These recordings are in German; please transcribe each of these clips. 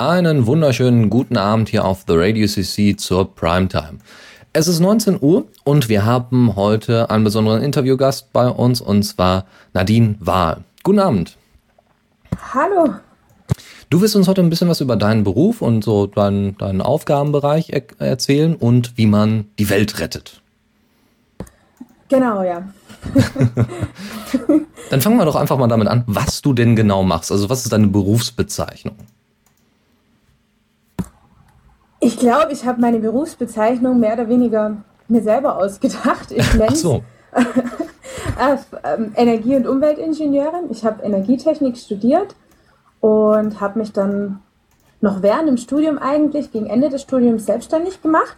Einen wunderschönen guten Abend hier auf The Radio CC zur Primetime. Es ist 19 Uhr und wir haben heute einen besonderen Interviewgast bei uns und zwar Nadine Wahl. Guten Abend. Hallo. Du wirst uns heute ein bisschen was über deinen Beruf und so deinen, deinen Aufgabenbereich er erzählen und wie man die Welt rettet. Genau, ja. Dann fangen wir doch einfach mal damit an, was du denn genau machst. Also was ist deine Berufsbezeichnung? Ich glaube, ich habe meine Berufsbezeichnung mehr oder weniger mir selber ausgedacht. Ich nenne so. Ähm, Energie- und Umweltingenieurin. Ich habe Energietechnik studiert und habe mich dann noch während dem Studium eigentlich, gegen Ende des Studiums selbstständig gemacht.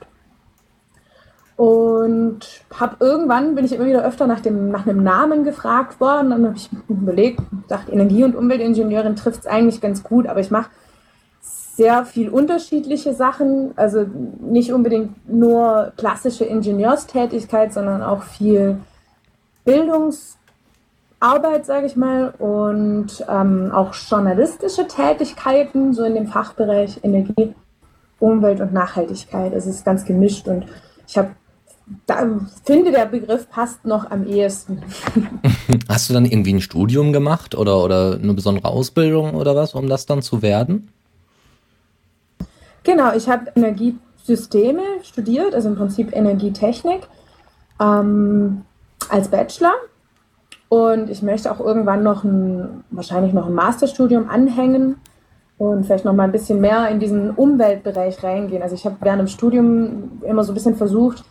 Und habe irgendwann, bin ich immer wieder öfter nach, dem, nach einem Namen gefragt worden. Dann habe ich überlegt, dachte, Energie- und Umweltingenieurin trifft es eigentlich ganz gut, aber ich mache sehr viel unterschiedliche Sachen, also nicht unbedingt nur klassische Ingenieurstätigkeit, sondern auch viel Bildungsarbeit, sage ich mal, und ähm, auch journalistische Tätigkeiten, so in dem Fachbereich Energie, Umwelt und Nachhaltigkeit. Es ist ganz gemischt und ich habe da finde, der Begriff passt noch am ehesten. Hast du dann irgendwie ein Studium gemacht oder, oder eine besondere Ausbildung oder was, um das dann zu werden? Genau, ich habe Energiesysteme studiert, also im Prinzip Energietechnik ähm, als Bachelor. Und ich möchte auch irgendwann noch ein, wahrscheinlich noch ein Masterstudium anhängen und vielleicht noch mal ein bisschen mehr in diesen Umweltbereich reingehen. Also ich habe während dem Studium immer so ein bisschen versucht,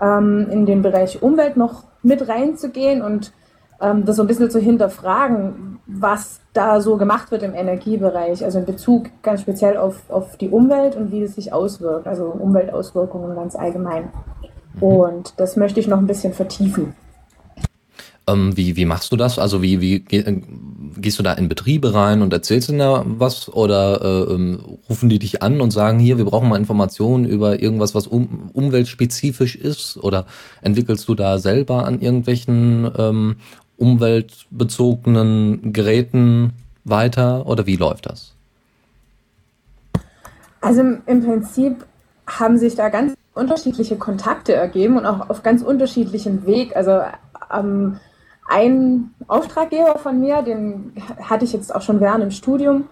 ähm, in den Bereich Umwelt noch mit reinzugehen und das so ein bisschen zu hinterfragen, was da so gemacht wird im Energiebereich, also in Bezug ganz speziell auf, auf die Umwelt und wie es sich auswirkt, also Umweltauswirkungen ganz allgemein. Mhm. Und das möchte ich noch ein bisschen vertiefen. Ähm, wie, wie machst du das? Also wie, wie äh, gehst du da in Betriebe rein und erzählst ihnen da was? Oder äh, ähm, rufen die dich an und sagen, hier, wir brauchen mal Informationen über irgendwas, was um, umweltspezifisch ist? Oder entwickelst du da selber an irgendwelchen ähm, umweltbezogenen Geräten weiter? Oder wie läuft das? Also im Prinzip haben sich da ganz unterschiedliche Kontakte ergeben und auch auf ganz unterschiedlichem Weg. Also ähm, ein Auftraggeber von mir, den hatte ich jetzt auch schon während dem Studium.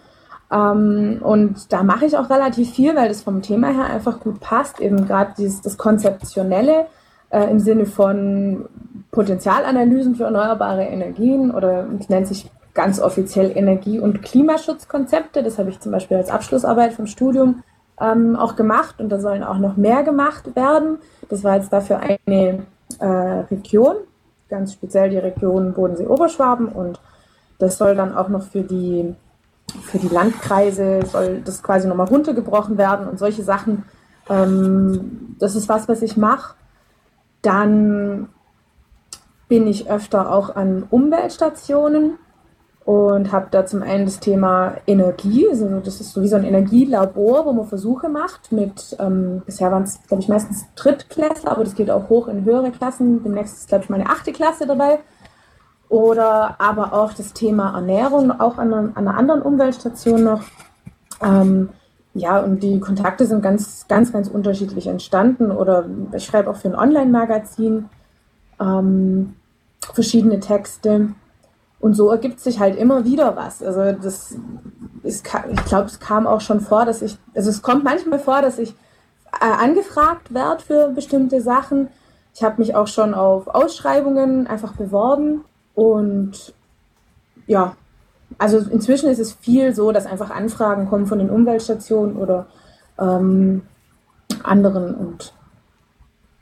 Ähm, und da mache ich auch relativ viel, weil das vom Thema her einfach gut passt. Eben gerade das Konzeptionelle äh, im Sinne von Potenzialanalysen für erneuerbare Energien oder es nennt sich ganz offiziell Energie- und Klimaschutzkonzepte. Das habe ich zum Beispiel als Abschlussarbeit vom Studium ähm, auch gemacht und da sollen auch noch mehr gemacht werden. Das war jetzt dafür eine äh, Region, ganz speziell die Region Bodensee-Oberschwaben und das soll dann auch noch für die, für die Landkreise, soll das quasi nochmal runtergebrochen werden und solche Sachen. Ähm, das ist was, was ich mache. Dann bin ich öfter auch an Umweltstationen und habe da zum einen das Thema Energie, also das ist so wie so ein Energielabor, wo man Versuche macht mit, ähm, bisher waren es, glaube ich, meistens Drittklässler, aber das geht auch hoch in höhere Klassen. Demnächst ist, glaube ich, meine achte Klasse dabei. Oder aber auch das Thema Ernährung, auch an, an einer anderen Umweltstation noch. Ähm, ja, und die Kontakte sind ganz, ganz, ganz unterschiedlich entstanden. Oder ich schreibe auch für ein Online-Magazin ähm, verschiedene Texte. Und so ergibt sich halt immer wieder was. Also das ist, ich glaube, es kam auch schon vor, dass ich, also es kommt manchmal vor, dass ich äh, angefragt werde für bestimmte Sachen. Ich habe mich auch schon auf Ausschreibungen einfach beworben und ja, also inzwischen ist es viel so, dass einfach Anfragen kommen von den Umweltstationen oder ähm, anderen und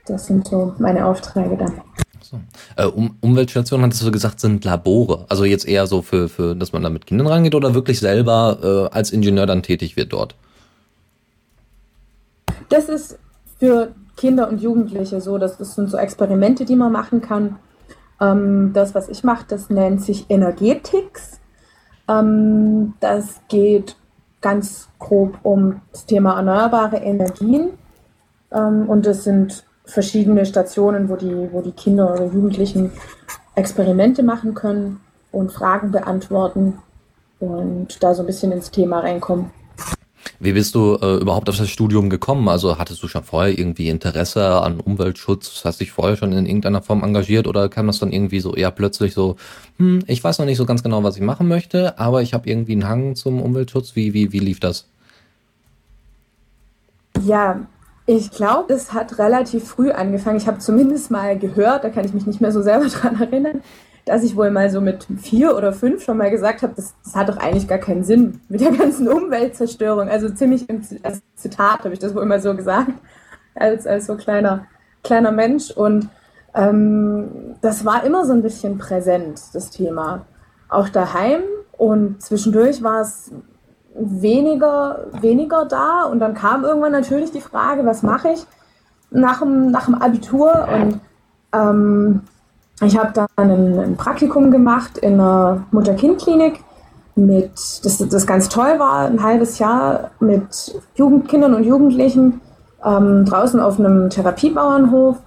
das sind so meine Aufträge dann. So. Äh, um, Umweltstationen, hattest du gesagt, sind Labore. Also jetzt eher so für, für dass man da mit Kindern rangeht oder wirklich selber äh, als Ingenieur dann tätig wird dort? Das ist für Kinder und Jugendliche so, das sind so Experimente, die man machen kann. Ähm, das, was ich mache, das nennt sich Energetics. Ähm, das geht ganz grob um das Thema erneuerbare Energien. Ähm, und das sind verschiedene Stationen, wo die, wo die Kinder oder Jugendlichen Experimente machen können und Fragen beantworten und da so ein bisschen ins Thema reinkommen. Wie bist du äh, überhaupt auf das Studium gekommen? Also hattest du schon vorher irgendwie Interesse an Umweltschutz? Hast dich vorher schon in irgendeiner Form engagiert oder kam das dann irgendwie so eher plötzlich so, hm, ich weiß noch nicht so ganz genau, was ich machen möchte, aber ich habe irgendwie einen Hang zum Umweltschutz. Wie, wie, wie lief das? Ja, ich glaube, es hat relativ früh angefangen. Ich habe zumindest mal gehört, da kann ich mich nicht mehr so selber dran erinnern, dass ich wohl mal so mit vier oder fünf schon mal gesagt habe, das, das hat doch eigentlich gar keinen Sinn mit der ganzen Umweltzerstörung. Also ziemlich im als Zitat habe ich das wohl mal so gesagt, als, als so kleiner, kleiner Mensch. Und ähm, das war immer so ein bisschen präsent, das Thema. Auch daheim und zwischendurch war es weniger, weniger da. Und dann kam irgendwann natürlich die Frage, was mache ich nach dem, nach dem Abitur? Und ähm, ich habe dann ein, ein, Praktikum gemacht in einer Mutter-Kind-Klinik das, das ganz toll war, ein halbes Jahr mit Jugendkindern und Jugendlichen ähm, draußen auf einem Therapiebauernhof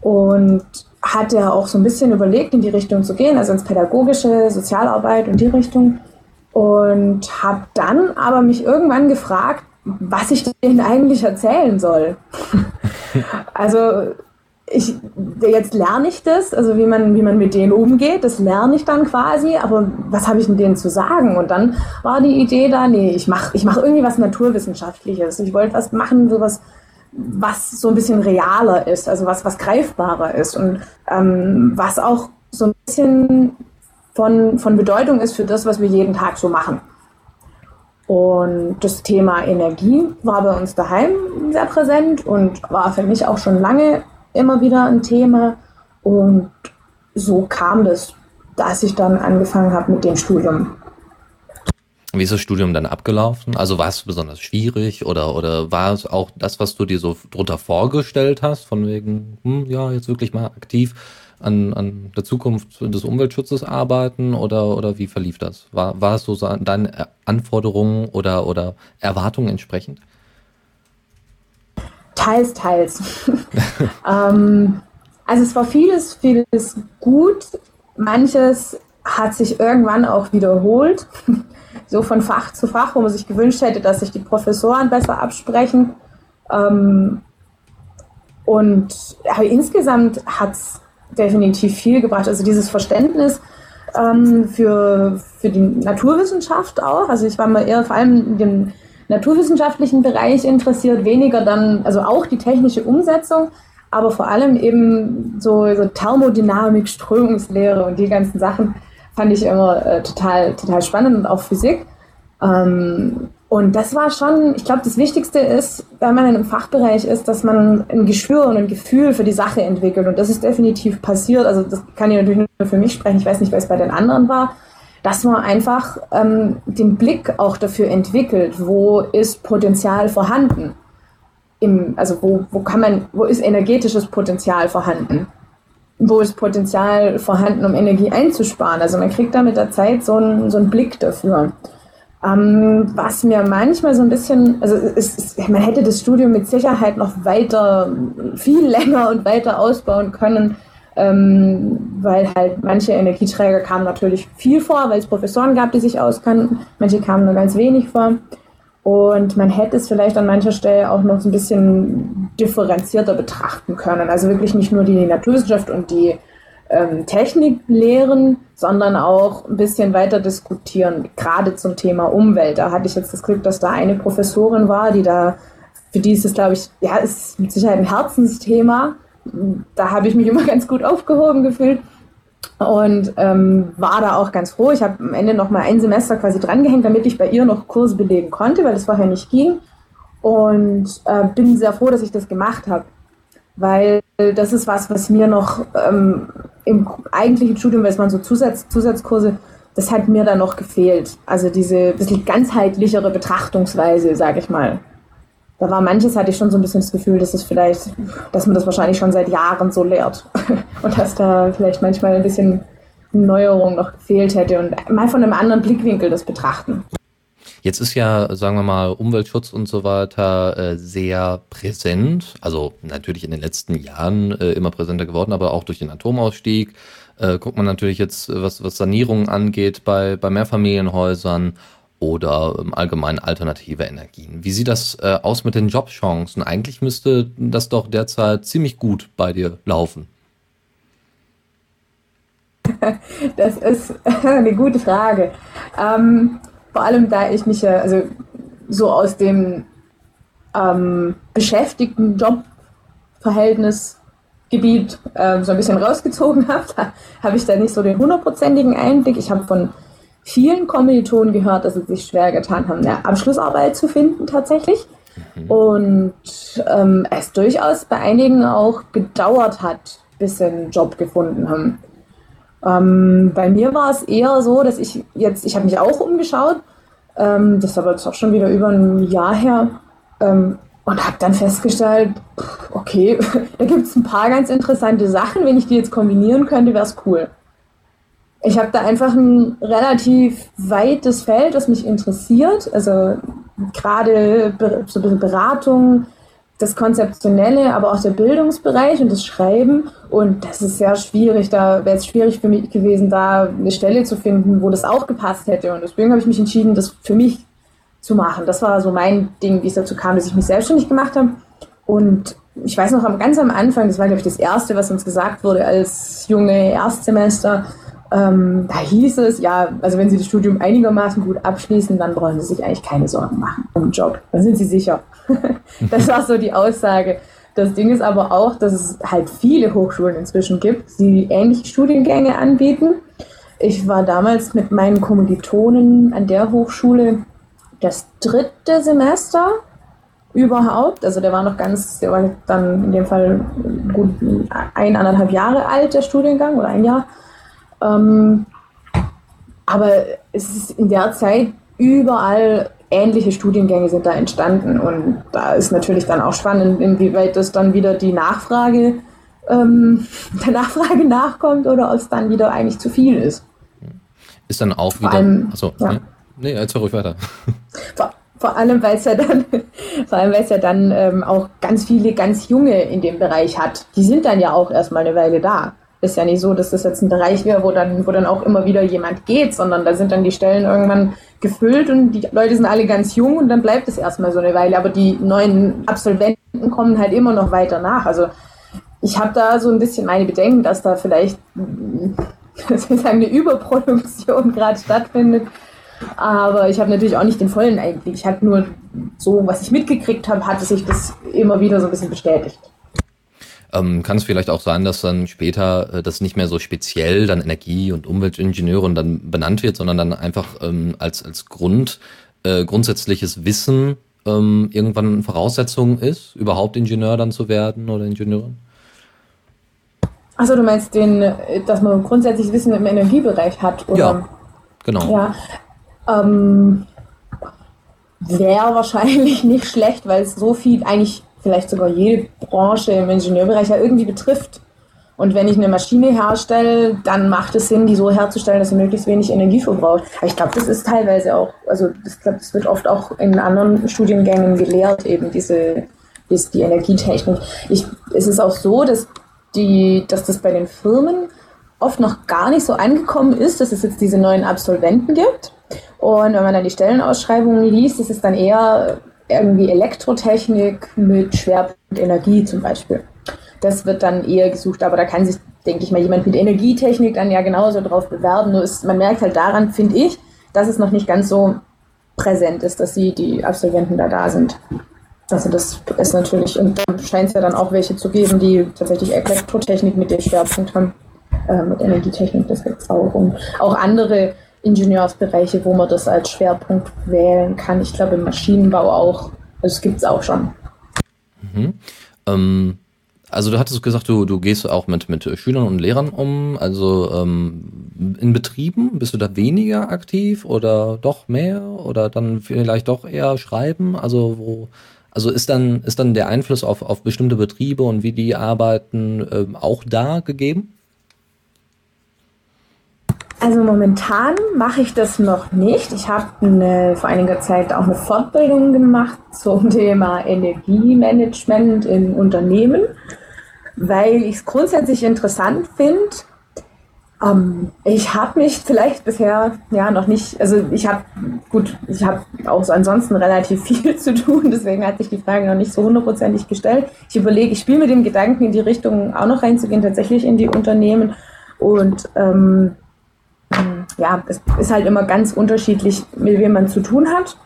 und hatte auch so ein bisschen überlegt, in die Richtung zu gehen, also ins pädagogische, Sozialarbeit und die Richtung. Und habe dann aber mich irgendwann gefragt, was ich denen eigentlich erzählen soll. also ich, jetzt lerne ich das, also wie man, wie man mit denen umgeht, das lerne ich dann quasi, aber was habe ich denn denen zu sagen? Und dann war die Idee da, nee, ich mache ich mach irgendwie was Naturwissenschaftliches. Ich wollte was machen, sowas, was so ein bisschen realer ist, also was, was greifbarer ist und ähm, was auch so ein bisschen von, von Bedeutung ist für das, was wir jeden Tag so machen. Und das Thema Energie war bei uns daheim sehr präsent und war für mich auch schon lange immer wieder ein Thema. Und so kam das, dass ich dann angefangen habe mit dem Studium. Wie ist das Studium dann abgelaufen? Also war es besonders schwierig oder, oder war es auch das, was du dir so drunter vorgestellt hast, von wegen, hm, ja, jetzt wirklich mal aktiv an, an der Zukunft des Umweltschutzes arbeiten oder, oder wie verlief das? War, war es so deinen Anforderungen oder, oder Erwartungen entsprechend? Teils, teils. ähm, also es war vieles, vieles gut. Manches hat sich irgendwann auch wiederholt, so von Fach zu Fach, wo man sich gewünscht hätte, dass sich die Professoren besser absprechen. Ähm, und aber insgesamt hat es definitiv viel gebracht. Also dieses Verständnis ähm, für, für die Naturwissenschaft auch. Also ich war mal eher vor allem in dem naturwissenschaftlichen Bereich interessiert, weniger dann, also auch die technische Umsetzung, aber vor allem eben so, so Thermodynamik, Strömungslehre und die ganzen Sachen fand ich immer äh, total, total spannend und auch Physik. Ähm, und das war schon, ich glaube, das Wichtigste ist, wenn man in einem Fachbereich ist, dass man ein Gespür und ein Gefühl für die Sache entwickelt. Und das ist definitiv passiert. Also das kann ich natürlich nur für mich sprechen. Ich weiß nicht, was bei den anderen war. Dass man einfach ähm, den Blick auch dafür entwickelt, wo ist Potenzial vorhanden. Im, also wo, wo kann man, wo ist energetisches Potenzial vorhanden? Wo ist Potenzial vorhanden, um Energie einzusparen? Also man kriegt da mit der Zeit so einen, so einen Blick dafür. Ähm, was mir manchmal so ein bisschen, also es, es, man hätte das Studium mit Sicherheit noch weiter, viel länger und weiter ausbauen können, ähm, weil halt manche Energieträger kamen natürlich viel vor, weil es Professoren gab, die sich auskannten, manche kamen nur ganz wenig vor. Und man hätte es vielleicht an mancher Stelle auch noch so ein bisschen differenzierter betrachten können. Also wirklich nicht nur die Naturwissenschaft und die ähm, Technik lehren, sondern auch ein bisschen weiter diskutieren, gerade zum Thema Umwelt. Da hatte ich jetzt das Glück, dass da eine Professorin war, die da, für die ist es, glaube ich, ja, ist mit Sicherheit ein Herzensthema. Da habe ich mich immer ganz gut aufgehoben gefühlt und ähm, war da auch ganz froh. Ich habe am Ende noch mal ein Semester quasi drangehängt, damit ich bei ihr noch Kurse belegen konnte, weil das vorher nicht ging. Und äh, bin sehr froh, dass ich das gemacht habe weil das ist was, was mir noch ähm, im eigentlichen Studium, weil es waren so Zusatz, Zusatzkurse, das hat mir dann noch gefehlt. Also diese bisschen ganzheitlichere Betrachtungsweise, sage ich mal. Da war manches, hatte ich schon so ein bisschen das Gefühl, dass es vielleicht, dass man das wahrscheinlich schon seit Jahren so lehrt. Und dass da vielleicht manchmal ein bisschen Neuerung noch gefehlt hätte und mal von einem anderen Blickwinkel das betrachten. Jetzt ist ja, sagen wir mal, Umweltschutz und so weiter äh, sehr präsent. Also natürlich in den letzten Jahren äh, immer präsenter geworden, aber auch durch den Atomausstieg. Äh, guckt man natürlich jetzt, was, was Sanierungen angeht bei, bei Mehrfamilienhäusern. oder ähm, allgemein alternative Energien. Wie sieht das äh, aus mit den Jobchancen? Eigentlich müsste das doch derzeit ziemlich gut bei dir laufen. Das ist eine gute Frage. Ähm, vor allem, da ich mich ja also so aus dem ähm, beschäftigten Jobverhältnisgebiet äh, so ein bisschen rausgezogen habe, da habe ich da nicht so den hundertprozentigen Einblick. Ich habe von vielen Kommilitonen gehört, dass sie sich schwer getan haben, eine Abschlussarbeit zu finden tatsächlich. Mhm. Und ähm, es durchaus bei einigen auch gedauert hat, bis sie einen Job gefunden haben. Ähm, bei mir war es eher so, dass ich jetzt, ich habe mich auch umgeschaut, ähm, das ist aber jetzt auch schon wieder über ein Jahr her, ähm, und habe dann festgestellt, okay, da gibt es ein paar ganz interessante Sachen, wenn ich die jetzt kombinieren könnte, wäre es cool. Ich habe da einfach ein relativ weites Feld, das mich interessiert. Also gerade so ein bisschen Beratung, das Konzeptionelle, aber auch der Bildungsbereich und das Schreiben. Und das ist sehr schwierig. Da wäre es schwierig für mich gewesen, da eine Stelle zu finden, wo das auch gepasst hätte. Und deswegen habe ich mich entschieden, das für mich zu machen. Das war so mein Ding, wie es dazu kam, dass ich mich selbstständig gemacht habe. Und ich weiß noch, ganz am Anfang, das war, glaube ich, das Erste, was uns gesagt wurde als junge Erstsemester, ähm, da hieß es, ja, also wenn Sie das Studium einigermaßen gut abschließen, dann brauchen Sie sich eigentlich keine Sorgen machen um den Job. Dann sind Sie sicher. das war so die Aussage. Das Ding ist aber auch, dass es halt viele Hochschulen inzwischen gibt, die ähnliche Studiengänge anbieten. Ich war damals mit meinen Kommilitonen an der Hochschule das dritte Semester überhaupt. Also der war noch ganz, der war dann in dem Fall gut ein, anderthalb Jahre alt, der Studiengang, oder ein Jahr. Ähm, aber es ist in der Zeit überall ähnliche Studiengänge sind da entstanden und da ist natürlich dann auch spannend, inwieweit das dann wieder die Nachfrage ähm, der Nachfrage nachkommt oder ob es dann wieder eigentlich zu viel ist. Ist dann auch wieder. Allem, achso, ja. nee, nee, erzähl ruhig weiter. Vor, vor allem, weil es ja dann, vor allem, weil es ja dann ähm, auch ganz viele ganz junge in dem Bereich hat. Die sind dann ja auch erstmal eine Weile da ist ja nicht so, dass das jetzt ein Bereich wäre, wo dann, wo dann auch immer wieder jemand geht, sondern da sind dann die Stellen irgendwann gefüllt und die Leute sind alle ganz jung und dann bleibt es erstmal so eine Weile. Aber die neuen Absolventen kommen halt immer noch weiter nach. Also ich habe da so ein bisschen meine Bedenken, dass da vielleicht sozusagen eine Überproduktion gerade stattfindet. Aber ich habe natürlich auch nicht den vollen Einblick. Ich habe nur so, was ich mitgekriegt habe, hatte sich das immer wieder so ein bisschen bestätigt. Ähm, kann es vielleicht auch sein, dass dann später äh, das nicht mehr so speziell dann Energie- und Umweltingenieure dann benannt wird, sondern dann einfach ähm, als, als Grund, äh, grundsätzliches Wissen ähm, irgendwann Voraussetzung ist, überhaupt Ingenieur dann zu werden oder Ingenieurin? Also du meinst den, dass man grundsätzliches Wissen im Energiebereich hat, oder? Ja, genau. Ja. Ähm, Wäre wahrscheinlich nicht schlecht, weil es so viel eigentlich vielleicht sogar jede Branche im Ingenieurbereich ja irgendwie betrifft. Und wenn ich eine Maschine herstelle, dann macht es Sinn, die so herzustellen, dass sie möglichst wenig Energie verbraucht. Ich glaube, das ist teilweise auch, also ich glaube, das wird oft auch in anderen Studiengängen gelehrt, eben diese, ist die Energietechnik. Ich, es ist auch so, dass die, dass das bei den Firmen oft noch gar nicht so angekommen ist, dass es jetzt diese neuen Absolventen gibt. Und wenn man dann die Stellenausschreibungen liest, ist es dann eher irgendwie Elektrotechnik mit Schwerpunkt Energie zum Beispiel. Das wird dann eher gesucht, aber da kann sich, denke ich mal, jemand mit Energietechnik dann ja genauso drauf bewerben. Nur ist, man merkt halt daran, finde ich, dass es noch nicht ganz so präsent ist, dass sie, die Absolventen da da sind. Also das ist natürlich, und da scheint es ja dann auch welche zu geben, die tatsächlich Elektrotechnik mit dem Schwerpunkt haben, äh, mit Energietechnik, das gibt es auch. Und auch andere Ingenieursbereiche, wo man das als Schwerpunkt wählen kann. Ich glaube im Maschinenbau auch. Das gibt es auch schon. Mhm. Ähm, also du hattest gesagt, du, du gehst auch mit, mit Schülern und Lehrern um. Also ähm, in Betrieben bist du da weniger aktiv oder doch mehr oder dann vielleicht doch eher schreiben? Also wo also ist dann, ist dann der Einfluss auf, auf bestimmte Betriebe und wie die arbeiten ähm, auch da gegeben? Also momentan mache ich das noch nicht. Ich habe vor einiger Zeit auch eine Fortbildung gemacht zum Thema Energiemanagement in Unternehmen, weil ich es grundsätzlich interessant finde. Ähm, ich habe mich vielleicht bisher ja noch nicht, also ich habe, gut, ich habe auch so ansonsten relativ viel zu tun, deswegen hat sich die Frage noch nicht so hundertprozentig gestellt. Ich überlege, ich spiele mit dem Gedanken, in die Richtung auch noch reinzugehen, tatsächlich in die Unternehmen. Und ähm, ja, es ist halt immer ganz unterschiedlich, mit wem man zu tun hat.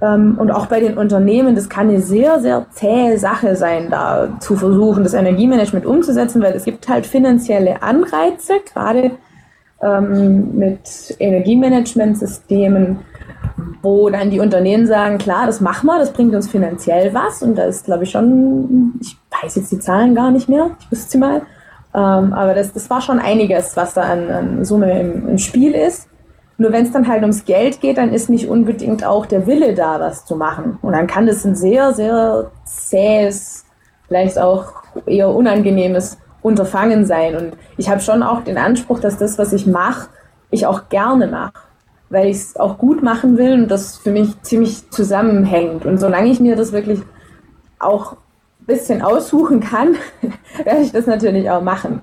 Ähm, und auch bei den Unternehmen, das kann eine sehr, sehr zähe Sache sein, da zu versuchen, das Energiemanagement umzusetzen, weil es gibt halt finanzielle Anreize, gerade ähm, mit Energiemanagementsystemen, wo dann die Unternehmen sagen, klar, das machen wir, das bringt uns finanziell was. Und da ist, glaube ich, schon, ich weiß jetzt die Zahlen gar nicht mehr, ich wüsste sie mal, ähm, aber das, das war schon einiges, was da an, an Summe im, im Spiel ist. Nur wenn es dann halt ums Geld geht, dann ist nicht unbedingt auch der Wille da, was zu machen. Und dann kann das ein sehr, sehr zähes, vielleicht auch eher unangenehmes Unterfangen sein. Und ich habe schon auch den Anspruch, dass das, was ich mache, ich auch gerne mache. Weil ich es auch gut machen will und das für mich ziemlich zusammenhängt. Und solange ich mir das wirklich auch bisschen aussuchen kann, werde ich das natürlich auch machen.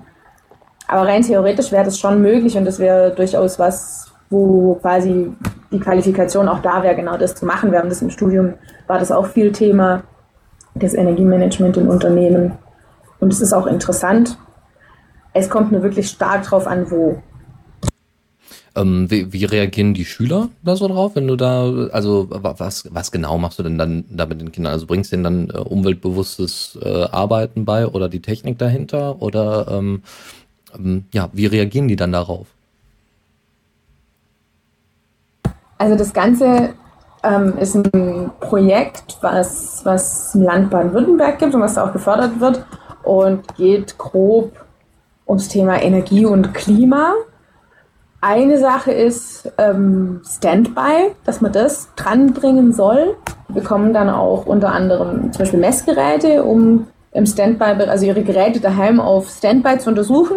Aber rein theoretisch wäre das schon möglich und das wäre durchaus was, wo quasi die Qualifikation auch da wäre, genau das zu machen. Wir haben das im Studium, war das auch viel Thema, das Energiemanagement in Unternehmen. Und es ist auch interessant. Es kommt nur wirklich stark drauf an, wo. Ähm, wie, wie, reagieren die Schüler da so drauf, wenn du da, also was, was genau machst du denn dann da mit den Kindern? Also bringst du denen dann äh, umweltbewusstes äh, Arbeiten bei oder die Technik dahinter? Oder ähm, ähm, ja, wie reagieren die dann darauf? Also das Ganze ähm, ist ein Projekt, was, was im Land Baden-Württemberg gibt und was auch gefördert wird und geht grob ums Thema Energie und Klima. Eine Sache ist ähm, Standby, dass man das dranbringen soll. Wir bekommen dann auch unter anderem zum Beispiel Messgeräte, um im Standby, also ihre Geräte daheim auf Standby zu untersuchen.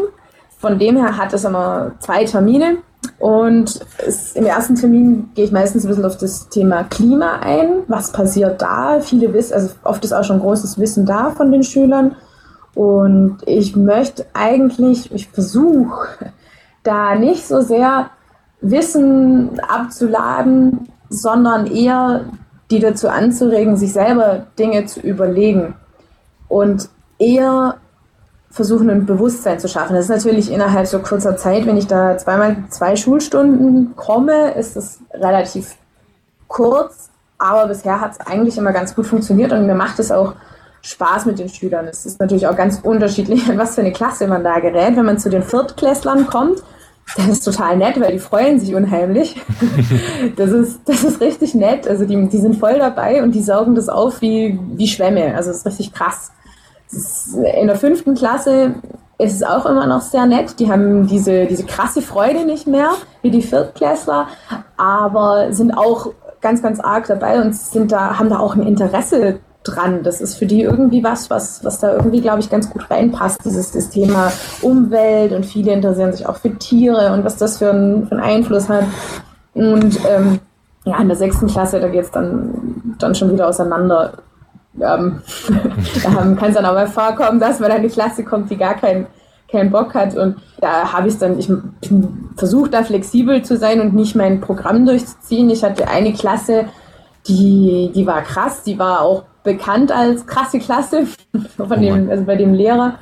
Von dem her hat es immer zwei Termine und es, im ersten Termin gehe ich meistens ein bisschen auf das Thema Klima ein. Was passiert da? Viele wissen, also oft ist auch schon großes Wissen da von den Schülern. Und ich möchte eigentlich, ich versuche da nicht so sehr Wissen abzuladen, sondern eher die dazu anzuregen, sich selber Dinge zu überlegen und eher versuchen, ein Bewusstsein zu schaffen. Das ist natürlich innerhalb so kurzer Zeit, wenn ich da zweimal zwei Schulstunden komme, ist es relativ kurz, aber bisher hat es eigentlich immer ganz gut funktioniert und mir macht es auch Spaß mit den Schülern. Es ist natürlich auch ganz unterschiedlich, in was für eine Klasse man da gerät. Wenn man zu den Viertklässlern kommt, das ist total nett, weil die freuen sich unheimlich. Das ist, das ist richtig nett. Also die, die sind voll dabei und die saugen das auf wie, wie Schwämme. Also das ist richtig krass in der fünften Klasse ist es auch immer noch sehr nett. Die haben diese, diese krasse Freude nicht mehr wie die Viertklässler, aber sind auch ganz, ganz arg dabei und sind da, haben da auch ein Interesse dran. Das ist für die irgendwie was, was, was da irgendwie, glaube ich, ganz gut reinpasst. Dieses das Thema Umwelt und viele interessieren sich auch für Tiere und was das für, ein, für einen Einfluss hat. Und ähm, ja, in der sechsten Klasse, da geht es dann, dann schon wieder auseinander ähm, kann es dann auch mal vorkommen, dass man in eine Klasse kommt, die gar keinen keinen Bock hat. Und da habe ich dann, ich versuche da flexibel zu sein und nicht mein Programm durchzuziehen. Ich hatte eine Klasse, die, die war krass, die war auch bekannt als krasse Klasse von dem, also bei dem Lehrer.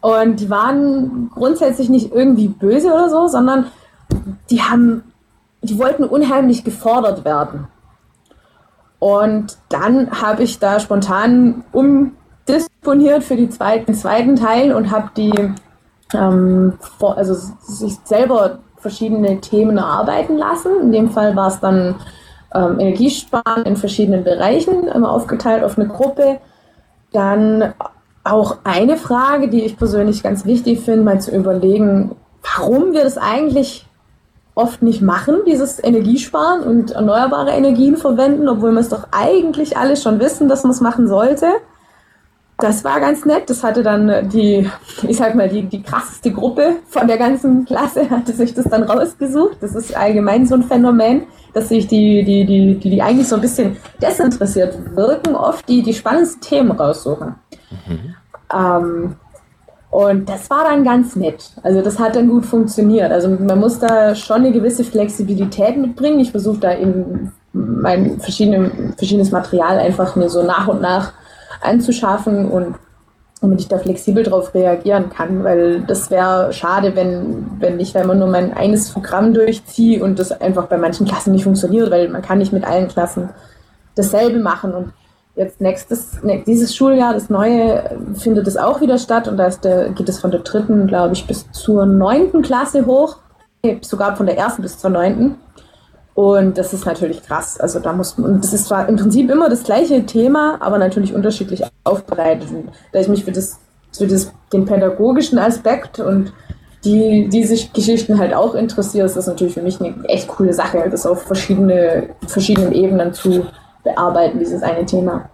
Und die waren grundsätzlich nicht irgendwie böse oder so, sondern die haben, die wollten unheimlich gefordert werden. Und dann habe ich da spontan umdisponiert für die zweiten, zweiten Teil und habe die ähm, vor, also sich selber verschiedene Themen erarbeiten lassen. In dem Fall war es dann ähm, Energiesparen in verschiedenen Bereichen, immer aufgeteilt auf eine Gruppe. Dann auch eine Frage, die ich persönlich ganz wichtig finde, mal zu überlegen, warum wir das eigentlich oft nicht machen, dieses Energiesparen und erneuerbare Energien verwenden, obwohl wir es doch eigentlich alle schon wissen, dass man es machen sollte. Das war ganz nett. Das hatte dann die, ich sag mal, die, die krasseste Gruppe von der ganzen Klasse hatte sich das dann rausgesucht. Das ist allgemein so ein Phänomen, dass sich die, die, die, die, die eigentlich so ein bisschen desinteressiert wirken, oft die, die spannendsten Themen raussuchen. Mhm. Ähm, Und das war dann ganz nett. Also das hat dann gut funktioniert. Also man muss da schon eine gewisse Flexibilität mitbringen. Ich versuche da eben mein verschiedene, verschiedenes Material einfach mir so nach und nach anzuschaffen und damit ich da flexibel drauf reagieren kann, weil das wäre schade, wenn, wenn ich da immer nur mein eines Programm durchziehe und das einfach bei manchen Klassen nicht funktioniert, weil man kann nicht mit allen Klassen dasselbe machen und jetzt nächstes, dieses Schuljahr, das neue, findet es auch wieder statt und da der, geht es von der dritten, glaube ich, bis zur neunten Klasse hoch, sogar von der ersten bis zur neunten. Und das ist natürlich krass. Also da muss und das ist zwar im Prinzip immer das gleiche Thema, aber natürlich unterschiedlich aufbereitet. Und da ich mich für das, für das, den pädagogischen Aspekt und die diese Geschichten halt auch interessiere, ist das natürlich für mich eine echt coole Sache, das auf verschiedene, verschiedenen Ebenen zu bearbeiten, dieses eine Thema.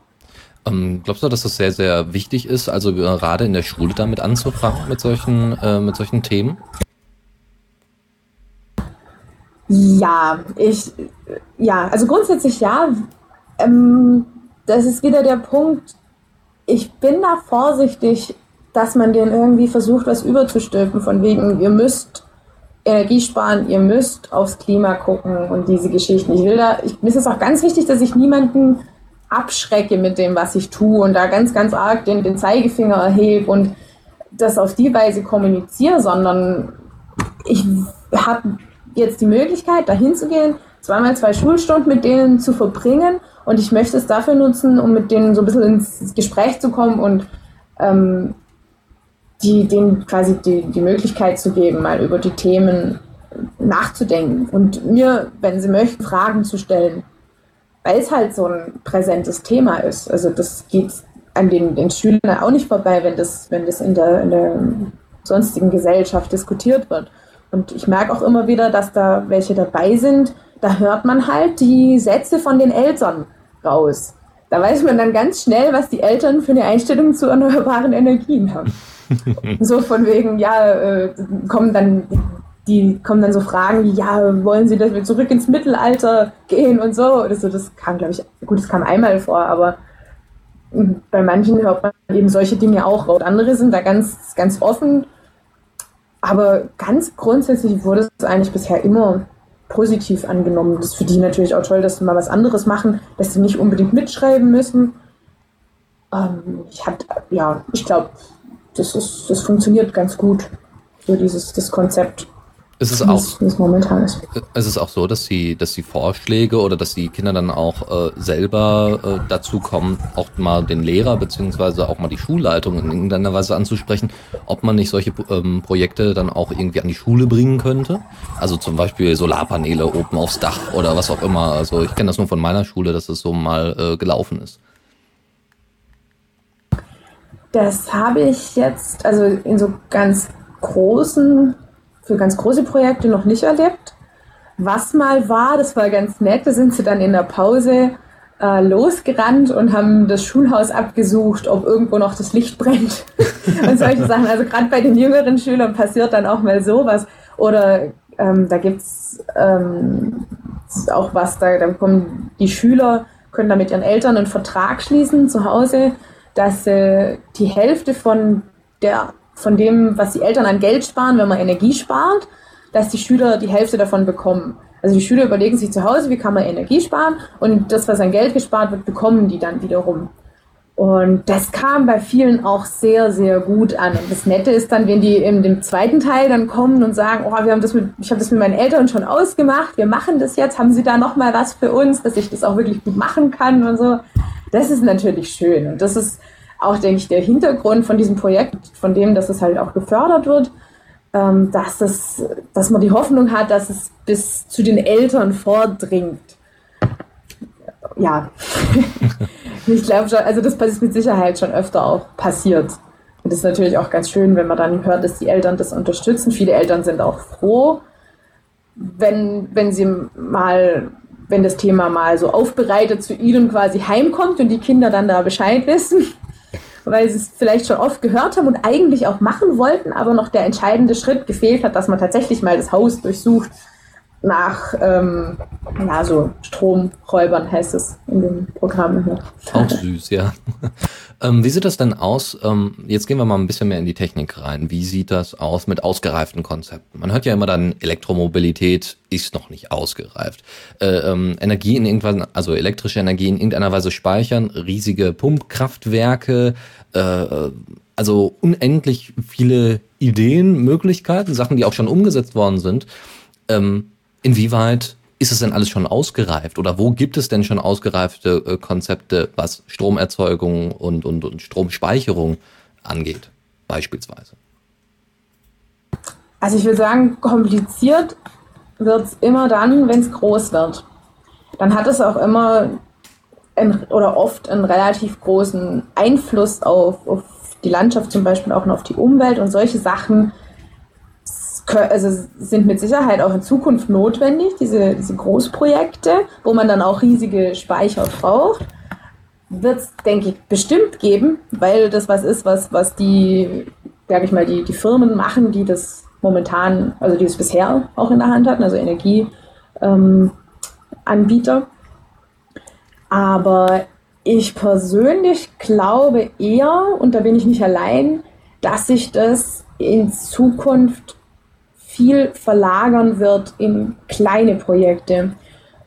Ähm, glaubst du, dass das sehr, sehr wichtig ist, also gerade in der Schule damit anzufangen mit solchen, äh, mit solchen Themen? Ja, ich, ja, also grundsätzlich ja. Ähm, das ist wieder der Punkt, ich bin da vorsichtig, dass man denen irgendwie versucht, was überzustülpen, von wegen, ihr müsst Energie sparen, ihr müsst aufs Klima gucken und diese Geschichten. Ich will da, ich, mir ist es auch ganz wichtig, dass ich niemanden abschrecke mit dem, was ich tue und da ganz, ganz arg den, den Zeigefinger erhebe und das auf die Weise kommuniziere, sondern ich habe jetzt die Möglichkeit, dahin zu gehen, zweimal zwei Schulstunden mit denen zu verbringen und ich möchte es dafür nutzen, um mit denen so ein bisschen ins Gespräch zu kommen und ähm, die, denen quasi die, die Möglichkeit zu geben, mal über die Themen nachzudenken und mir, wenn sie möchten, Fragen zu stellen, weil es halt so ein präsentes Thema ist. Also das geht an den, den Schülern auch nicht vorbei, wenn das, wenn das in der, in der sonstigen Gesellschaft diskutiert wird. Und ich merke auch immer wieder, dass da welche dabei sind, da hört man halt die Sätze von den Eltern raus. Da weiß man dann ganz schnell, was die Eltern für eine Einstellung zu erneuerbaren Energien haben. so von wegen, ja, äh, kommen dann die kommen dann so Fragen wie, ja, wollen Sie, dass wir zurück ins Mittelalter gehen und so. Also das kam, glaube ich, gut, das kam einmal vor, aber bei manchen hört man eben solche Dinge auch. Und andere sind da ganz, ganz offen aber ganz grundsätzlich wurde es eigentlich bisher immer positiv angenommen. Das ist für die natürlich auch toll, dass sie mal was anderes machen, dass sie nicht unbedingt mitschreiben müssen. Ähm, ich hab, ja, ich glaube, das, das funktioniert ganz gut, so dieses das Konzept. Ist es auch, es momentan ist. Ist es auch so, dass die, dass die Vorschläge oder dass die Kinder dann auch äh, selber äh, dazu kommen, auch mal den Lehrer beziehungsweise auch mal die Schulleitung in irgendeiner Weise anzusprechen, ob man nicht solche ähm, Projekte dann auch irgendwie an die Schule bringen könnte? Also zum Beispiel Solarpaneele oben aufs Dach oder was auch immer. Also ich kenne das nur von meiner Schule, dass es so mal äh, gelaufen ist. Das habe ich jetzt, also in so ganz großen für ganz große Projekte noch nicht erlebt. Was mal war, das war ganz nett, da sind sie dann in der Pause äh, losgerannt und haben das Schulhaus abgesucht, ob irgendwo noch das Licht brennt und solche Sachen. Also gerade bei den jüngeren Schülern passiert dann auch mal sowas. Oder ähm, da gibt es ähm, auch was, da, da kommen die Schüler, können da mit ihren Eltern einen Vertrag schließen zu Hause, dass äh, die Hälfte von der von dem, was die Eltern an Geld sparen, wenn man Energie spart, dass die Schüler die Hälfte davon bekommen. Also die Schüler überlegen sich zu Hause, wie kann man Energie sparen und das, was an Geld gespart wird, bekommen die dann wiederum. Und das kam bei vielen auch sehr, sehr gut an. Und das Nette ist dann, wenn die in dem zweiten Teil dann kommen und sagen, oh, wir haben das mit, ich habe das mit meinen Eltern schon ausgemacht, wir machen das jetzt, haben sie da noch mal was für uns, dass ich das auch wirklich gut machen kann und so. Das ist natürlich schön. Und das ist, auch, denke ich, der Hintergrund von diesem Projekt, von dem, dass es halt auch gefördert wird, ähm, dass, es, dass man die Hoffnung hat, dass es bis zu den Eltern vordringt. Ja, ich glaube schon, also das ist mit Sicherheit schon öfter auch passiert. Und das ist natürlich auch ganz schön, wenn man dann hört, dass die Eltern das unterstützen. Viele Eltern sind auch froh, wenn, wenn sie mal, wenn das Thema mal so aufbereitet zu ihnen quasi heimkommt und die Kinder dann da Bescheid wissen weil sie es vielleicht schon oft gehört haben und eigentlich auch machen wollten, aber noch der entscheidende Schritt gefehlt hat, dass man tatsächlich mal das Haus durchsucht nach ähm, ja, so Stromräubern heißt es in dem Programm. Auch süß, ja. ähm, wie sieht das denn aus? Ähm, jetzt gehen wir mal ein bisschen mehr in die Technik rein. Wie sieht das aus mit ausgereiften Konzepten? Man hört ja immer dann, Elektromobilität ist noch nicht ausgereift. Äh, ähm, Energie in irgendwann, also elektrische Energie in irgendeiner Weise speichern, riesige Pumpkraftwerke, äh, also unendlich viele Ideen, Möglichkeiten, Sachen, die auch schon umgesetzt worden sind. Ähm, inwieweit ist es denn alles schon ausgereift oder wo gibt es denn schon ausgereifte äh, Konzepte, was Stromerzeugung und, und, und Stromspeicherung angeht, beispielsweise? Also ich würde sagen, kompliziert wird es immer dann, wenn es groß wird. Dann hat es auch immer ein, oder oft einen relativ großen Einfluss auf, auf die Landschaft zum Beispiel, auch noch auf die Umwelt und solche Sachen also sind mit Sicherheit auch in Zukunft notwendig, diese, diese Großprojekte, wo man dann auch riesige Speicher braucht. Wird es, denke ich, bestimmt geben, weil das was ist, was, was die, sage ich mal, die, die Firmen machen, die das momentan, also die es bisher auch in der Hand hatten, also Energieanbieter. Ähm, Aber ich persönlich glaube eher, und da bin ich nicht allein, dass sich das in Zukunft viel verlagern wird in kleine Projekte.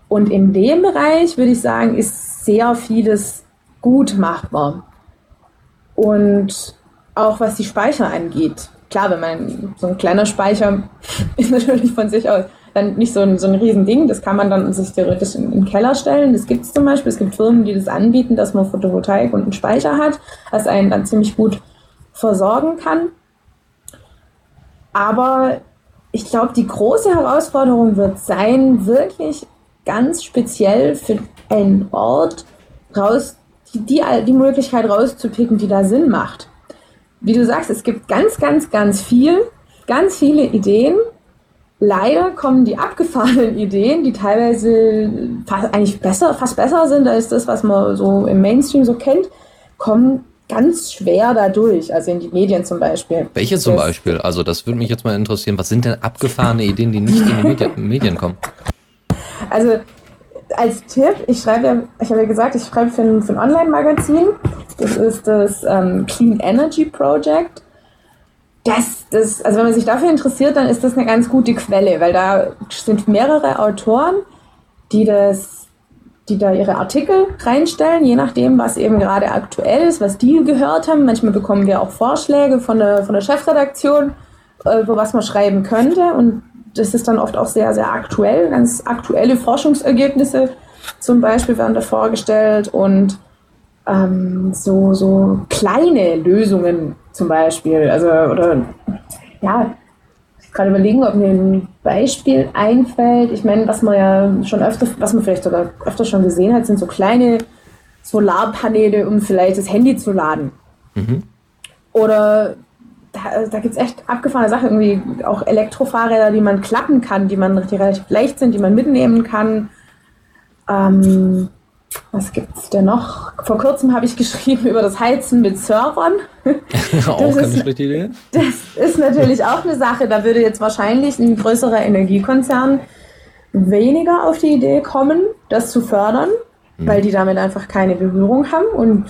Und in dem Bereich würde ich sagen, ist sehr vieles gut machbar. Und auch was die Speicher angeht. Klar, wenn man so ein kleiner Speicher ist natürlich von sich aus dann nicht so ein, so ein Riesending. Das kann man dann sich theoretisch in, in den Keller stellen. Das gibt es zum Beispiel. Es gibt Firmen, die das anbieten, dass man Photovoltaik und einen Speicher hat, was einen dann ziemlich gut versorgen kann. Aber ich glaube, die große Herausforderung wird sein, wirklich ganz speziell für einen Ort raus, die, die, die Möglichkeit rauszupicken, die da Sinn macht. Wie du sagst, es gibt ganz, ganz, ganz viel, ganz viele Ideen. Leider kommen die abgefahrenen Ideen, die teilweise fast, eigentlich besser, fast besser sind als das, was man so im Mainstream so kennt, kommen ganz schwer dadurch, also in die Medien zum Beispiel. Welche zum das, Beispiel? Also das würde mich jetzt mal interessieren. Was sind denn abgefahrene Ideen, die nicht in die Medien, Medien kommen? Also als Tipp, ich schreibe, ich habe ja gesagt, ich schreibe für ein, ein Online-Magazin. Das ist das ähm, Clean Energy Project. Das, das, also wenn man sich dafür interessiert, dann ist das eine ganz gute Quelle, weil da sind mehrere Autoren, die das die da ihre Artikel reinstellen, je nachdem, was eben gerade aktuell ist, was die gehört haben. Manchmal bekommen wir auch Vorschläge von der, von der Chefredaktion, äh, über was man schreiben könnte. Und das ist dann oft auch sehr, sehr aktuell. Ganz aktuelle Forschungsergebnisse zum Beispiel werden da vorgestellt und ähm, so, so kleine Lösungen zum Beispiel. Also, oder ja, gerade überlegen, ob mir ein Beispiel einfällt. Ich meine, was man ja schon öfter, was man vielleicht sogar öfter schon gesehen hat, sind so kleine Solarpaneele, um vielleicht das Handy zu laden. Mhm. Oder da, da gibt es echt abgefahrene Sachen, irgendwie auch Elektrofahrräder, die man klappen kann, die man die relativ leicht sind, die man mitnehmen kann. Ähm, was gibt's denn noch? Vor kurzem habe ich geschrieben über das Heizen mit Servern. auch keine schlechte Idee. Das ist natürlich auch eine Sache. Da würde jetzt wahrscheinlich ein größerer Energiekonzern weniger auf die Idee kommen, das zu fördern, mhm. weil die damit einfach keine Berührung haben und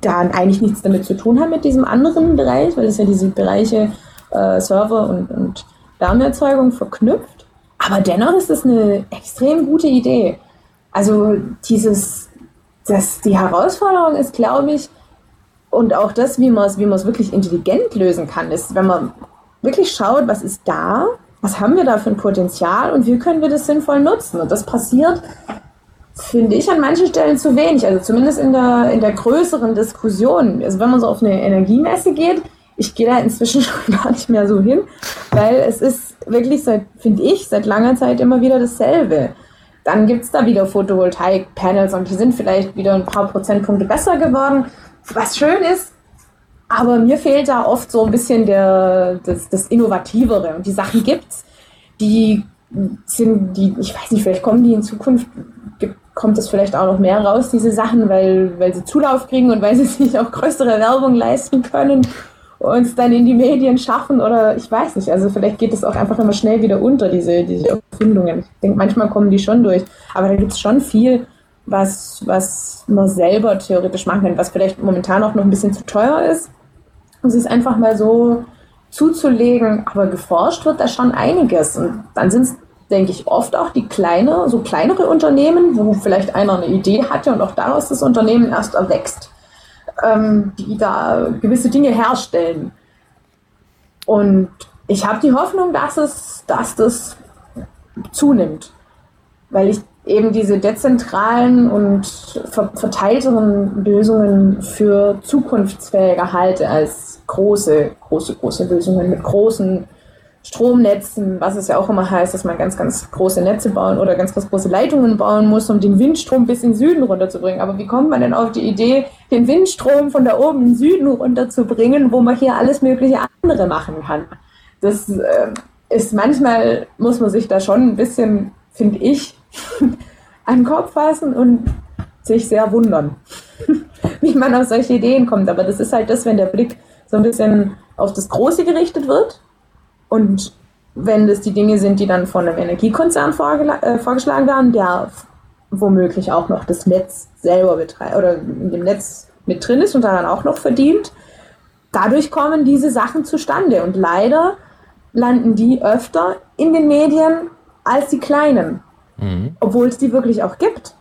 da eigentlich nichts damit zu tun haben mit diesem anderen Bereich, weil es ja diese Bereiche äh, Server und, und Wärmeerzeugung verknüpft. Aber dennoch ist es eine extrem gute Idee. Also dieses, das, die Herausforderung ist, glaube ich, und auch das, wie man es wie wirklich intelligent lösen kann, ist, wenn man wirklich schaut, was ist da, was haben wir da für ein Potenzial und wie können wir das sinnvoll nutzen. Und das passiert, finde ich, an manchen Stellen zu wenig, also zumindest in der, in der größeren Diskussion. Also wenn man so auf eine Energiemesse geht, ich gehe da inzwischen schon gar nicht mehr so hin, weil es ist wirklich finde ich, seit langer Zeit immer wieder dasselbe. Dann gibt es da wieder Photovoltaik-Panels und die sind vielleicht wieder ein paar Prozentpunkte besser geworden, was schön ist. Aber mir fehlt da oft so ein bisschen der, das, das Innovativere. Und die Sachen gibt's, die sind, die, ich weiß nicht, vielleicht kommen die in Zukunft, kommt das vielleicht auch noch mehr raus, diese Sachen, weil, weil sie Zulauf kriegen und weil sie sich auch größere Werbung leisten können. Uns dann in die Medien schaffen oder ich weiß nicht. Also vielleicht geht es auch einfach immer schnell wieder unter, diese, diese Erfindungen. Ich denke, manchmal kommen die schon durch. Aber da gibt es schon viel, was, was man selber theoretisch machen kann, was vielleicht momentan auch noch ein bisschen zu teuer ist. Um es einfach mal so zuzulegen. Aber geforscht wird da schon einiges. Und dann sind es, denke ich, oft auch die kleine, so kleinere Unternehmen, wo vielleicht einer eine Idee hatte und auch daraus das Unternehmen erst erwächst ähm, die da gewisse Dinge herstellen. Und ich habe die Hoffnung, dass, es, dass das zunimmt, weil ich eben diese dezentralen und verteilteren Lösungen für zukunftsfähiger halte als große, große, große Lösungen mit großen Stromnetzen, was es ja auch immer heißt, dass man ganz, ganz große Netze bauen oder ganz, ganz große Leitungen bauen muss, um den Windstrom bis in den Süden runterzubringen. Aber wie kommt man denn auf die Idee, den Windstrom von da oben in den Süden runterzubringen, wo man hier alles mögliche andere machen kann? Das äh, ist manchmal, muss man sich da schon ein bisschen, finde ich, an den Kopf fassen und sich sehr wundern, wie man auf solche Ideen kommt. Aber das ist halt das, wenn der Blick so ein bisschen auf das Große gerichtet wird und wenn das die Dinge sind, die dann von einem Energiekonzern äh, vorgeschlagen werden, der womöglich auch noch das Netz selber betreibt oder in dem Netz mit drin ist und daran auch noch verdient, dadurch kommen diese Sachen zustande. Und leider landen die öfter in den Medien als die kleinen, mhm. obwohl es die wirklich auch gibt.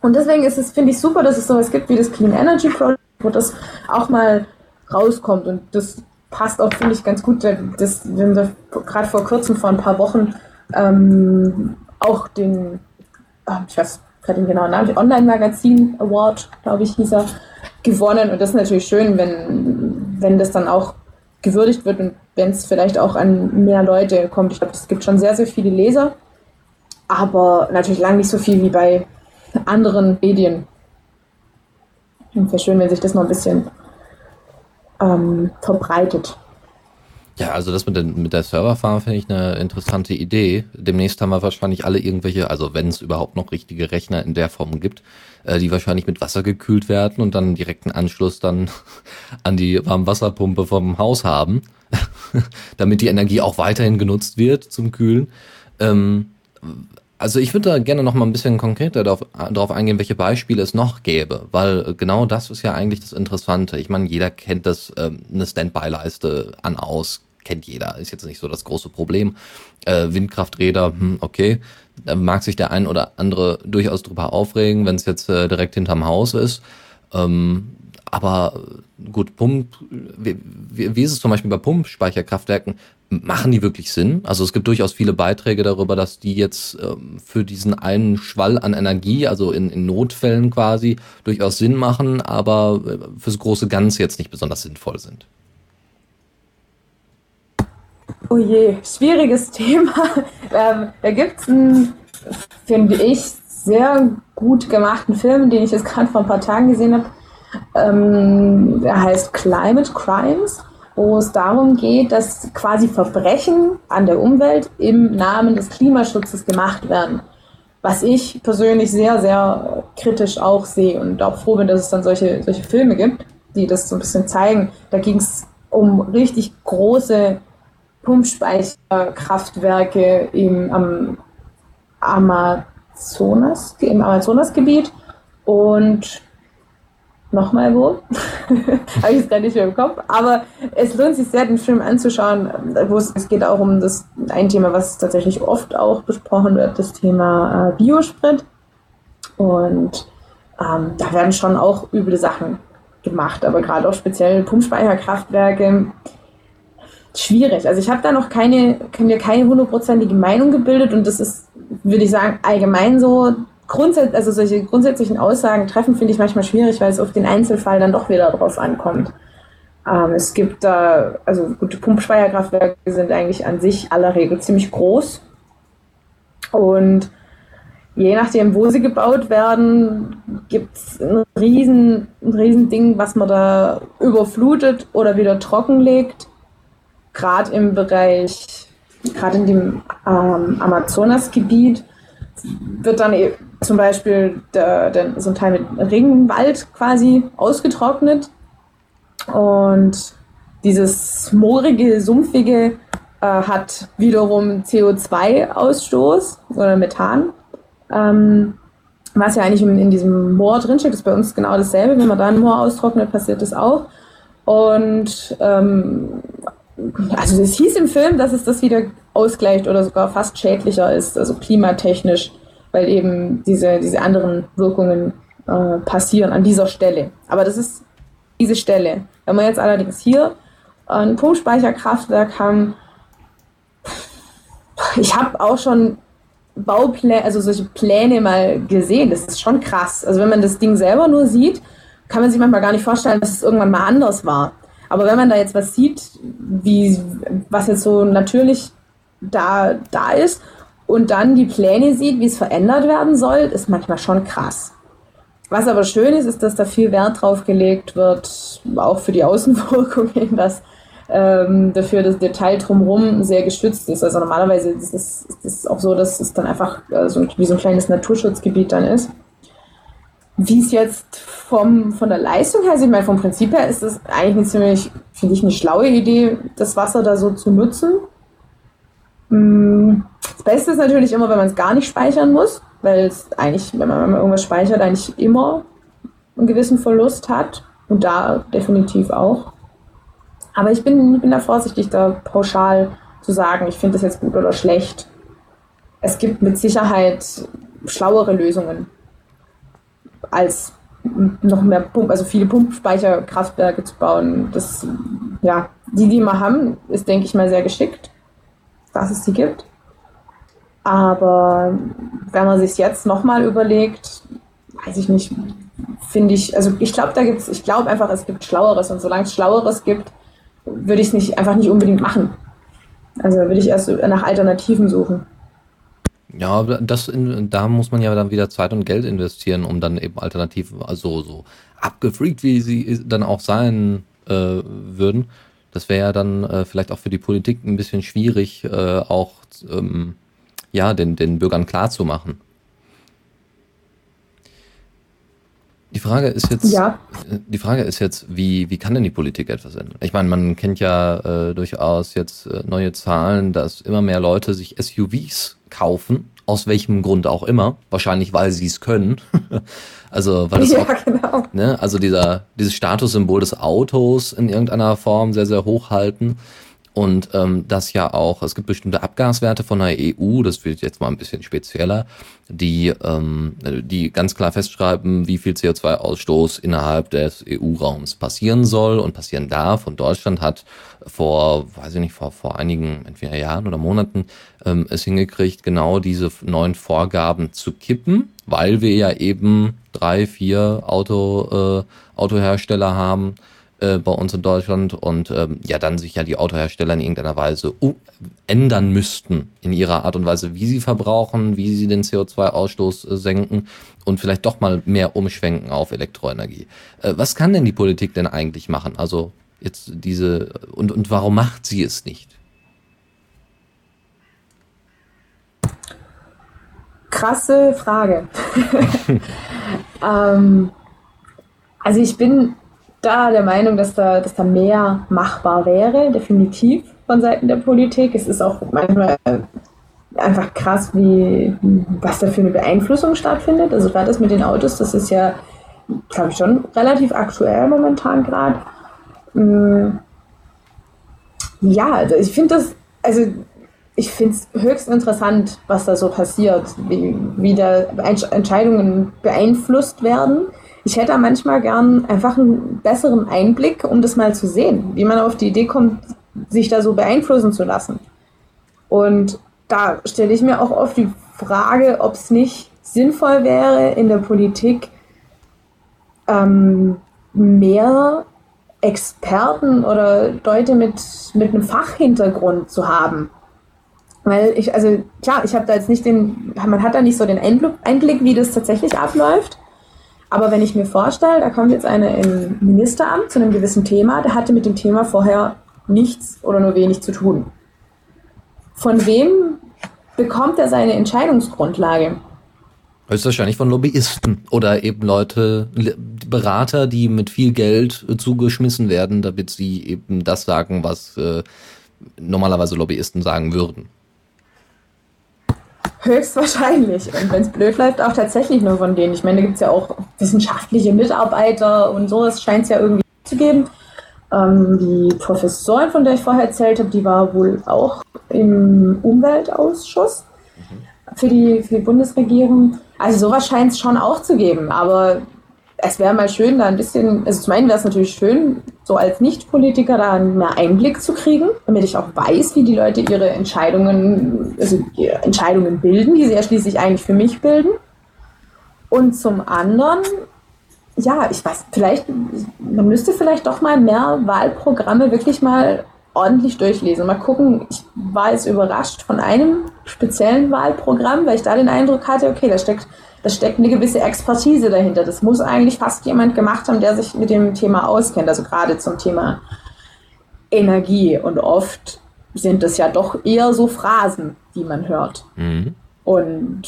Und deswegen ist es, finde ich, super, dass es sowas gibt wie das Clean Energy Project, wo das auch mal rauskommt. Und das passt auch, finde ich, ganz gut. Das, wir gerade vor kurzem, vor ein paar Wochen, ähm, auch den, oh, ich weiß gerade den genauen Namen, Online-Magazin Award, glaube ich, hieß er, gewonnen. Und das ist natürlich schön, wenn, wenn das dann auch gewürdigt wird und wenn es vielleicht auch an mehr Leute kommt. Ich glaube, es gibt schon sehr, sehr viele Leser, aber natürlich lang nicht so viel wie bei anderen Medien. Und wäre schön, wenn sich das noch ein bisschen ähm, verbreitet. Ja, also das mit, den, mit der Serverfarm finde ich eine interessante Idee. Demnächst haben wir wahrscheinlich alle irgendwelche, also wenn es überhaupt noch richtige Rechner in der Form gibt, äh, die wahrscheinlich mit Wasser gekühlt werden und dann direkten Anschluss dann an die Warmwasserpumpe vom Haus haben, damit die Energie auch weiterhin genutzt wird zum Kühlen. Ähm, also ich würde da gerne noch mal ein bisschen konkreter darauf, darauf eingehen, welche Beispiele es noch gäbe, weil genau das ist ja eigentlich das Interessante. Ich meine, jeder kennt das, ähm, eine Standby-Leiste an aus, kennt jeder, ist jetzt nicht so das große Problem. Äh, Windkrafträder, hm, okay, da mag sich der ein oder andere durchaus drüber aufregen, wenn es jetzt äh, direkt hinterm Haus ist. Ähm, aber gut, Pump, wie, wie ist es zum Beispiel bei Pumpspeicherkraftwerken? Machen die wirklich Sinn? Also es gibt durchaus viele Beiträge darüber, dass die jetzt ähm, für diesen einen Schwall an Energie, also in, in Notfällen quasi, durchaus Sinn machen, aber äh, fürs große Ganze jetzt nicht besonders sinnvoll sind. Oh je, schwieriges Thema. Ähm, da gibt es einen, finde ich, sehr gut gemachten Film, den ich jetzt gerade vor ein paar Tagen gesehen habe. Ähm, der heißt Climate Crimes, wo es darum geht, dass quasi Verbrechen an der Umwelt im Namen des Klimaschutzes gemacht werden. Was ich persönlich sehr, sehr kritisch auch sehe und auch froh bin, dass es dann solche, solche Filme gibt, die das so ein bisschen zeigen. Da ging es um richtig große Pumpspeicherkraftwerke im, am Amazonas, im Amazonasgebiet und nochmal wo. Habe ich es gerade nicht mehr im Kopf. Aber es lohnt sich sehr, den Film anzuschauen. Wo es, es geht auch um das ein Thema, was tatsächlich oft auch besprochen wird, das Thema äh, Biosprit. Und ähm, da werden schon auch üble Sachen gemacht, aber gerade auch speziell Pumpspeicherkraftwerke schwierig. Also ich habe da noch keine, mir keine hundertprozentige Meinung gebildet und das ist, würde ich sagen, allgemein so grundsätzlich, also solche grundsätzlichen Aussagen treffen, finde ich manchmal schwierig, weil es auf den Einzelfall dann doch wieder drauf ankommt. Ähm, es gibt da, also gute Pumpspeicherkraftwerke sind eigentlich an sich aller Regel ziemlich groß. Und je nachdem, wo sie gebaut werden, gibt es ein riesen, ein riesen was man da überflutet oder wieder trockenlegt. Gerade im Bereich, gerade in dem ähm, Amazonasgebiet wird dann e- zum Beispiel der, der, so ein Teil mit Regenwald quasi ausgetrocknet und dieses moorige, sumpfige äh, hat wiederum CO2-Ausstoß oder Methan. Ähm, was ja eigentlich in, in diesem Moor drinsteckt, ist bei uns genau dasselbe. Wenn man da ein Moor austrocknet, passiert das auch. Und ähm, also es hieß im Film, dass es das wieder ausgleicht oder sogar fast schädlicher ist, also klimatechnisch, weil eben diese, diese anderen Wirkungen äh, passieren an dieser Stelle. Aber das ist diese Stelle. Wenn man jetzt allerdings hier ein Pumpspeicherkraftwerk haben, ich habe auch schon Baupläne, also solche Pläne mal gesehen. Das ist schon krass. Also wenn man das Ding selber nur sieht, kann man sich manchmal gar nicht vorstellen, dass es irgendwann mal anders war. Aber wenn man da jetzt was sieht, wie, was jetzt so natürlich da, da ist und dann die Pläne sieht, wie es verändert werden soll, ist manchmal schon krass. Was aber schön ist, ist, dass da viel Wert drauf gelegt wird, auch für die Außenwirkungen, dass ähm, dafür das Detail drumherum sehr geschützt ist. Also normalerweise ist es, auch so, dass es dann einfach äh, so, wie so ein kleines Naturschutzgebiet dann ist. Wie es jetzt vom, von der Leistung her, also ich meine, vom Prinzip her ist es eigentlich eine ziemlich, finde ich, eine schlaue Idee, das Wasser da so zu nutzen. Mm, das Beste ist natürlich immer, wenn man es gar nicht speichern muss, weil es eigentlich, wenn man, irgendwas speichert, eigentlich immer einen gewissen Verlust hat. Und da definitiv auch. Aber ich bin, bin da vorsichtig, da pauschal zu sagen, ich finde das jetzt gut oder schlecht. Es gibt mit Sicherheit schlauere Lösungen als noch mehr Pump, also viele Pumpspeicherkraftwerke zu bauen. Das, ja, die, die wir haben, ist, denke ich mal, sehr geschickt, dass es die gibt. Aber wenn man sich jetzt nochmal überlegt, weiß ich nicht, finde ich, also ich glaube, da gibt's, ich glaube einfach, es gibt Schlaueres und solange es Schlaueres gibt, würde ich es nicht, einfach nicht unbedingt machen. Also würde ich erst nach Alternativen suchen. Ja, das in, da muss man ja dann wieder Zeit und Geld investieren, um dann eben Alternativen, also so abgefreakt, wie sie dann auch sein äh, würden. Das wäre ja dann äh, vielleicht auch für die Politik ein bisschen schwierig, äh, auch ähm, ja, den, den Bürgern klarzumachen. Die Frage ist jetzt, ja. die Frage ist jetzt, wie, wie kann denn die Politik etwas ändern? Ich meine, man kennt ja äh, durchaus jetzt äh, neue Zahlen, dass immer mehr Leute sich SUVs kaufen, aus welchem Grund auch immer. Wahrscheinlich, weil sie es können. also, weil es ja, auch, genau. ne, also dieser, dieses Statussymbol des Autos in irgendeiner Form sehr, sehr hoch halten. Und ähm, das ja auch, es gibt bestimmte Abgaswerte von der EU, das wird jetzt mal ein bisschen spezieller, die, ähm, die ganz klar festschreiben, wie viel CO2-Ausstoß innerhalb des EU-Raums passieren soll und passieren darf. Und Deutschland hat vor, weiß ich nicht, vor, vor einigen, entweder Jahren oder Monaten ähm, es hingekriegt, genau diese neuen Vorgaben zu kippen, weil wir ja eben drei, vier Auto, äh, Autohersteller haben, äh, bei uns in Deutschland und ähm, ja dann sich ja die Autohersteller in irgendeiner Weise ändern müssten in ihrer Art und Weise, wie sie verbrauchen, wie sie den CO2-Ausstoß äh, senken und vielleicht doch mal mehr umschwenken auf Elektroenergie. Äh, was kann denn die Politik denn eigentlich machen? Also jetzt diese und und warum macht sie es nicht? Krasse Frage. ähm, also ich bin da der Meinung, dass da, dass da mehr machbar wäre, definitiv von Seiten der Politik. Es ist auch manchmal einfach krass, wie, was da für eine Beeinflussung stattfindet. Also gerade das mit den Autos, das ist ja, glaube ich, schon relativ aktuell momentan gerade. Mm. Ja, also ich finde das, also ich finde es höchst interessant, was da so passiert, wie, wie da Entscheidungen beeinflusst werden ich hätte manchmal gern einfach einen besseren Einblick, um das mal zu sehen, wie man auf die Idee kommt, sich da so beeinflussen zu lassen. Und da stelle ich mir auch oft die Frage, ob es nicht sinnvoll wäre, in der Politik ähm, mehr Experten oder Leute mit, mit einem Fachhintergrund zu haben. Weil ich, also klar, ich habe da jetzt nicht den, man hat da nicht so den Einblick, wie das tatsächlich abläuft. Aber wenn ich mir vorstelle, da kommt jetzt einer im Ministeramt zu einem gewissen Thema, der hatte mit dem Thema vorher nichts oder nur wenig zu tun. Von wem bekommt er seine Entscheidungsgrundlage? Höchstwahrscheinlich von Lobbyisten oder eben Leute, Berater, die mit viel Geld zugeschmissen werden, damit sie eben das sagen, was äh, normalerweise Lobbyisten sagen würden. Höchstwahrscheinlich. Und wenn es blöd läuft, auch tatsächlich nur von denen. Ich meine, da gibt es ja auch wissenschaftliche Mitarbeiter und so, es scheint es ja irgendwie zu geben. Ähm, die Professorin, von der ich vorher erzählt habe, die war wohl auch im Umweltausschuss für die, für die Bundesregierung. Also sowas scheint es schon auch zu geben. Aber es wäre mal schön, da ein bisschen, also zum einen wäre es natürlich schön, so als Nicht-Politiker da mehr Einblick zu kriegen, damit ich auch weiß, wie die Leute ihre Entscheidungen, also ihre Entscheidungen bilden, die sie ja schließlich eigentlich für mich bilden. Und zum anderen, ja, ich weiß, vielleicht, man müsste vielleicht doch mal mehr Wahlprogramme wirklich mal ordentlich durchlesen. Mal gucken, ich war jetzt überrascht von einem speziellen Wahlprogramm, weil ich da den Eindruck hatte, okay, da steckt da steckt eine gewisse Expertise dahinter. Das muss eigentlich fast jemand gemacht haben, der sich mit dem Thema auskennt, also gerade zum Thema Energie. Und oft sind das ja doch eher so Phrasen, die man hört. Mhm. Und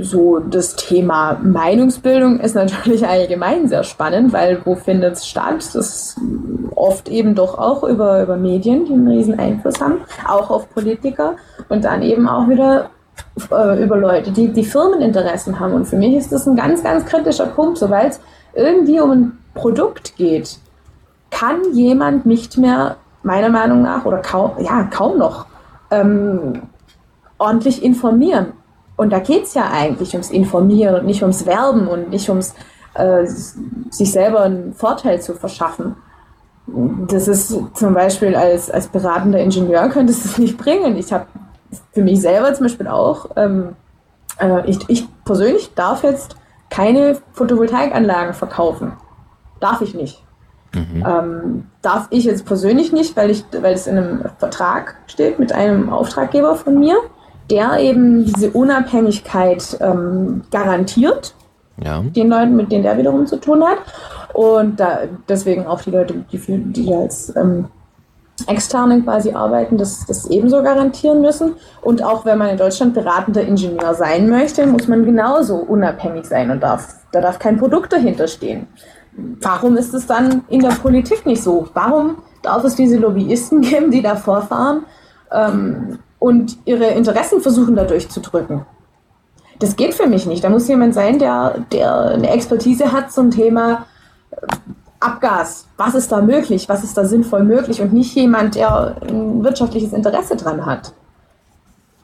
so das Thema Meinungsbildung ist natürlich allgemein sehr spannend, weil wo findet es statt? Das ist oft eben doch auch über, über Medien, die einen riesen Einfluss haben, auch auf Politiker und dann eben auch wieder äh, über Leute, die, die Firmeninteressen haben. Und für mich ist das ein ganz, ganz kritischer Punkt. Sobald es irgendwie um ein Produkt geht, kann jemand nicht mehr, meiner Meinung nach, oder kaum, ja, kaum noch, ähm, ordentlich informieren. Und da geht es ja eigentlich ums Informieren und nicht ums Werben und nicht ums äh, sich selber einen Vorteil zu verschaffen. Das ist zum Beispiel als, als beratender Ingenieur könnte es nicht bringen. Ich habe für mich selber zum Beispiel auch, ähm, äh, ich, ich persönlich darf jetzt keine Photovoltaikanlagen verkaufen. Darf ich nicht. Mhm. Ähm, darf ich jetzt persönlich nicht, weil, ich, weil es in einem Vertrag steht mit einem Auftraggeber von mir, der eben diese Unabhängigkeit ähm, garantiert, ja. den Leuten, mit denen der wiederum zu tun hat. Und da, deswegen auch die Leute, die, die als ähm, Externe quasi arbeiten, das, das ebenso garantieren müssen. Und auch wenn man in Deutschland beratender Ingenieur sein möchte, muss man genauso unabhängig sein und darf, da darf kein Produkt dahinter stehen. Warum ist es dann in der Politik nicht so? Warum darf es diese Lobbyisten geben, die da vorfahren ähm, und ihre Interessen versuchen dadurch zu drücken? Das geht für mich nicht. Da muss jemand sein, der, der eine Expertise hat zum Thema Abgas, was ist da möglich, was ist da sinnvoll möglich und nicht jemand, der ein wirtschaftliches Interesse dran hat.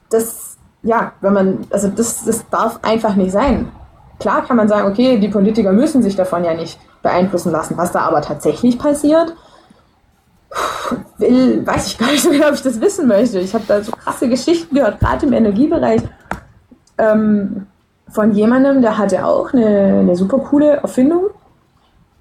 Das, ja, wenn man, also das, das darf einfach nicht sein. Klar kann man sagen, okay, die Politiker müssen sich davon ja nicht beeinflussen lassen. Was da aber tatsächlich passiert, will, weiß ich gar nicht so genau, ob ich das wissen möchte. Ich habe da so krasse Geschichten gehört, gerade im Energiebereich, ähm, von jemandem, der hatte auch eine, eine super coole Erfindung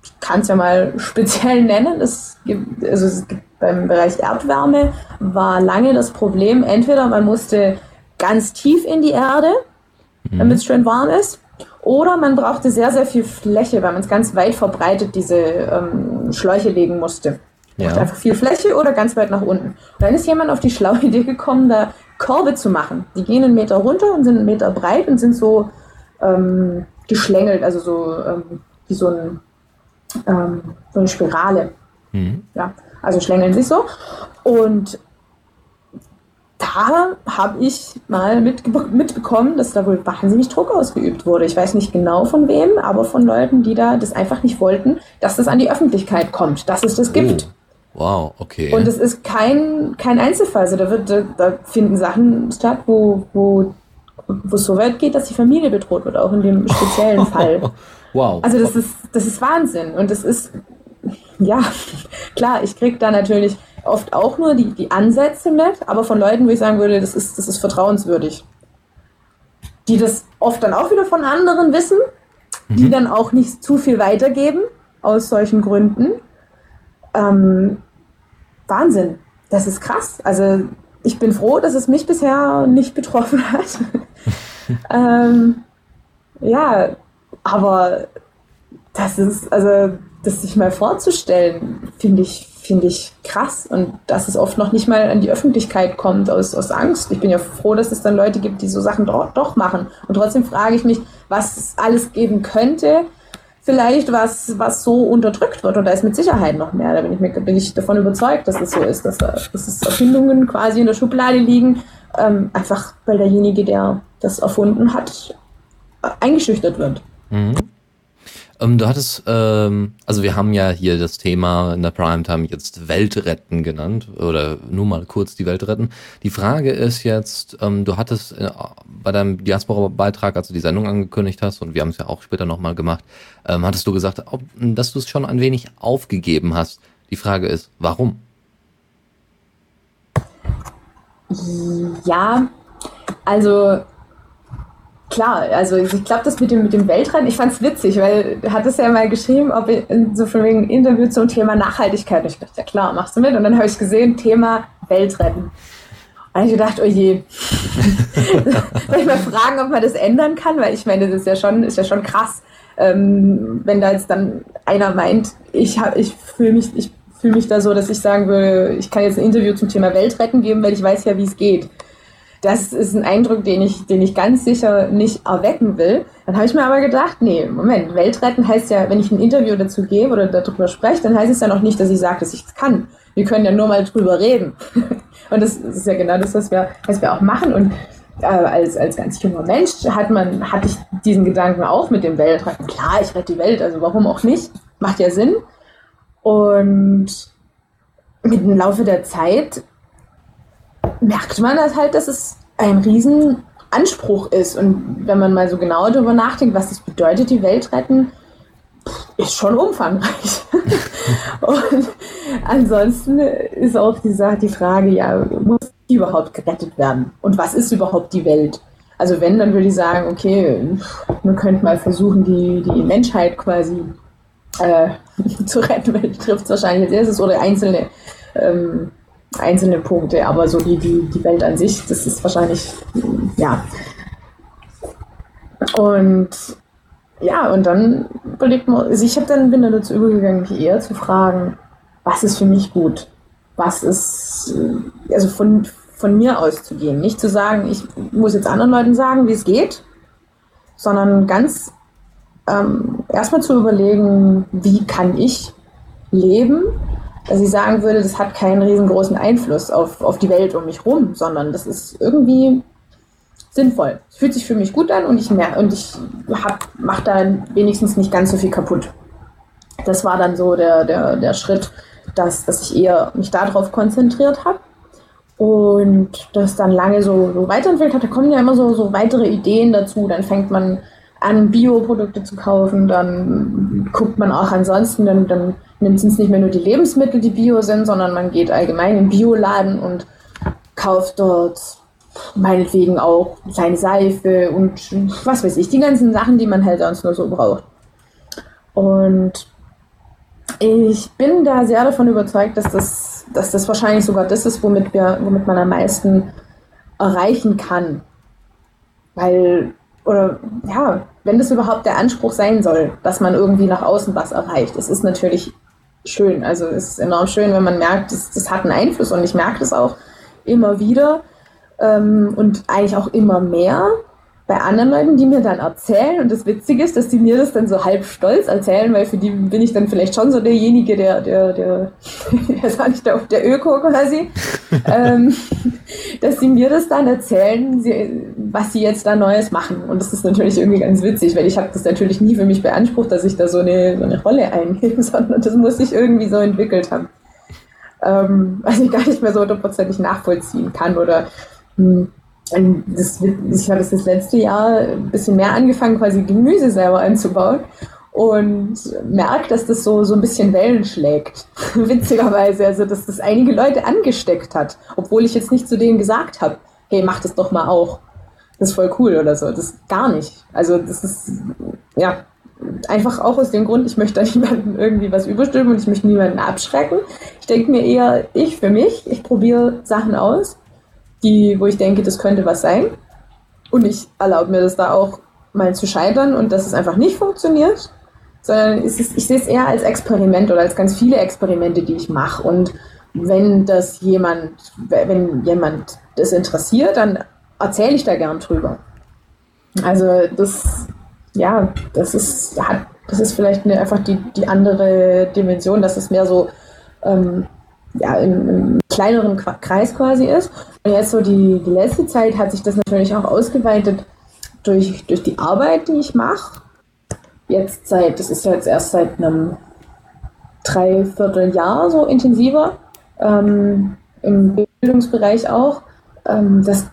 ich kann es ja mal speziell nennen. Es gibt, also es gibt beim Bereich Erdwärme war lange das Problem, entweder man musste ganz tief in die Erde, mhm. damit es schön warm ist, oder man brauchte sehr, sehr viel Fläche, weil man es ganz weit verbreitet diese ähm, Schläuche legen musste. Ja. Einfach viel Fläche oder ganz weit nach unten. Und dann ist jemand auf die schlaue Idee gekommen, da Korbe zu machen. Die gehen einen Meter runter und sind einen Meter breit und sind so ähm, geschlängelt, also so ähm, wie so ein ähm, so eine Spirale. Mhm. Ja, also schlängeln sich so. Und da habe ich mal mit, mitbekommen, dass da wohl wahnsinnig Druck ausgeübt wurde. Ich weiß nicht genau von wem, aber von Leuten, die da das einfach nicht wollten, dass das an die Öffentlichkeit kommt, dass es das gibt. Oh. Wow, okay. Und es ist kein, kein Einzelfall. Also da, wird, da, da finden Sachen statt, wo, wo, wo es so weit geht, dass die Familie bedroht wird, auch in dem speziellen Fall. Wow. Also das ist, das ist Wahnsinn. Und das ist, ja, klar, ich kriege da natürlich oft auch nur die, die Ansätze mit, aber von Leuten, wo ich sagen würde, das ist, das ist vertrauenswürdig. Die das oft dann auch wieder von anderen wissen, die mhm. dann auch nicht zu viel weitergeben aus solchen Gründen. Ähm, Wahnsinn. Das ist krass. Also ich bin froh, dass es mich bisher nicht betroffen hat. ähm, ja, aber das ist, also das sich mal vorzustellen, finde ich, finde ich krass. Und dass es oft noch nicht mal an die Öffentlichkeit kommt aus, aus Angst. Ich bin ja froh, dass es dann Leute gibt, die so Sachen doch, doch machen. Und trotzdem frage ich mich, was es alles geben könnte, vielleicht was, was so unterdrückt wird. Und da ist mit Sicherheit noch mehr. Da bin ich, mir, bin ich davon überzeugt, dass es so ist, dass, dass es Erfindungen quasi in der Schublade liegen, ähm, einfach weil derjenige, der das erfunden hat, eingeschüchtert wird. Mhm. Ähm, du hattest, ähm, also wir haben ja hier das Thema in der Primetime jetzt Weltretten genannt oder nur mal kurz die Welt retten. Die Frage ist jetzt, ähm, du hattest äh, bei deinem Diaspora-Beitrag, als du die Sendung angekündigt hast, und wir haben es ja auch später nochmal gemacht, ähm, hattest du gesagt, ob, dass du es schon ein wenig aufgegeben hast. Die Frage ist, warum? Ja, also klar, also ich glaube, das mit dem, mit dem Weltrennen, ich fand es witzig, weil du hattest ja mal geschrieben, ob ich, so von wegen Interview zum Thema Nachhaltigkeit. Und ich dachte, ja klar, machst du mit. Und dann habe ich gesehen, Thema Weltretten. Und ich gedacht, oh je. Soll ich mal fragen, ob man das ändern kann? Weil ich meine, das ist ja schon, ist ja schon krass, ähm, wenn da jetzt dann einer meint, ich, ich fühle mich, ich fühle mich da so, dass ich sagen würde, ich kann jetzt ein Interview zum Thema Weltretten geben, weil ich weiß ja, wie es geht das ist ein Eindruck, den ich, den ich ganz sicher nicht erwecken will. Dann habe ich mir aber gedacht, nee, Moment, Weltretten heißt ja, wenn ich ein Interview dazu gebe oder darüber spreche, dann heißt es ja noch nicht, dass ich sage, dass ich es kann. Wir können ja nur mal drüber reden. Und das ist ja genau das, was wir, was wir auch machen. Und äh, als, als ganz junger Mensch hat man, hatte ich diesen Gedanken auch mit dem Weltretten. Klar, ich rette die Welt, also warum auch nicht? Macht ja Sinn. Und mit dem Laufe der Zeit merkt man das halt, dass es ein Riesenanspruch ist. Und wenn man mal so genau darüber nachdenkt, was das bedeutet, die Welt retten, ist schon umfangreich. und ansonsten ist auch die, die Frage, ja, muss die überhaupt gerettet werden? Und was ist überhaupt die Welt? Also wenn, dann würde ich sagen, okay, man könnte mal versuchen, die, die Menschheit quasi äh, zu retten, weil trifft es wahrscheinlich als erstes oder einzelne ähm, einzelne Punkte, aber so die, die, die Welt an sich, das ist wahrscheinlich, ja. Und ja, und dann überlegt man, also ich dann bin dann dazu übergegangen, mich eher zu fragen, was ist für mich gut? Was ist, also von, von mir auszugehen. Nicht zu sagen, ich muss jetzt anderen Leuten sagen, wie es geht, sondern ganz ähm, erstmal zu überlegen, wie kann ich leben dass ich sagen würde, das hat keinen riesengroßen Einfluss auf, auf die Welt um mich rum, sondern das ist irgendwie sinnvoll. Es fühlt sich für mich gut an und ich mehr und ich mache da wenigstens nicht ganz so viel kaputt. Das war dann so der, der, der Schritt, dass, dass ich eher mich darauf konzentriert habe und das dann lange so, so weiterentwickelt hat. Da kommen ja immer so, so weitere Ideen dazu. Dann fängt man an, Bioprodukte zu kaufen, dann guckt man auch ansonsten, dann, dann nimmt es nicht mehr nur die Lebensmittel, die bio sind, sondern man geht allgemein in Bioladen und kauft dort meinetwegen auch kleine Seife und was weiß ich, die ganzen Sachen, die man halt sonst nur so braucht. Und ich bin da sehr davon überzeugt, dass das, dass das wahrscheinlich sogar das ist, womit, wir, womit man am meisten erreichen kann. Weil, oder ja, wenn das überhaupt der Anspruch sein soll, dass man irgendwie nach außen was erreicht. Es ist natürlich schön. Also es ist enorm schön, wenn man merkt, das, das hat einen Einfluss und ich merke das auch immer wieder ähm, und eigentlich auch immer mehr bei anderen Leuten, die mir dann erzählen. Und das Witzige ist, dass die mir das dann so halb stolz erzählen, weil für die bin ich dann vielleicht schon so derjenige, der, der, der, der sag ich da, der Öko quasi, ähm, dass sie mir das dann erzählen, sie, was sie jetzt da Neues machen. Und das ist natürlich irgendwie ganz witzig, weil ich habe das natürlich nie für mich beansprucht, dass ich da so eine, so eine Rolle einnehme, sondern das muss sich irgendwie so entwickelt haben. Ähm, was ich gar nicht mehr so hundertprozentig nachvollziehen kann oder hm, das, ich habe das letzte Jahr ein bisschen mehr angefangen, quasi Gemüse selber anzubauen und merke, dass das so, so ein bisschen Wellen schlägt. Witzigerweise, also dass das einige Leute angesteckt hat, obwohl ich jetzt nicht zu denen gesagt habe, hey, mach das doch mal auch. Das ist voll cool oder so. Das gar nicht. Also das ist, ja, einfach auch aus dem Grund, ich möchte da niemandem irgendwie was überstülpen und ich möchte niemanden abschrecken. Ich denke mir eher, ich für mich, ich probiere Sachen aus die, wo ich denke, das könnte was sein. Und ich erlaube mir das da auch mal zu scheitern und dass es einfach nicht funktioniert. sondern ist, ich sehe es eher als Experiment oder als ganz viele Experimente, die ich mache. Und wenn das jemand, wenn jemand das interessiert, dann erzähle ich da gern drüber. Also das, ja, das ist, hat, das ist vielleicht eine, einfach die, die andere Dimension, dass es mehr so ähm, ja, im, im, kleineren Kreis quasi ist. Und jetzt so die, die letzte Zeit hat sich das natürlich auch ausgeweitet durch, durch die Arbeit, die ich mache. Jetzt seit, das ist jetzt erst seit einem Dreivierteljahr so intensiver, ähm, im Bildungsbereich auch. Ähm, das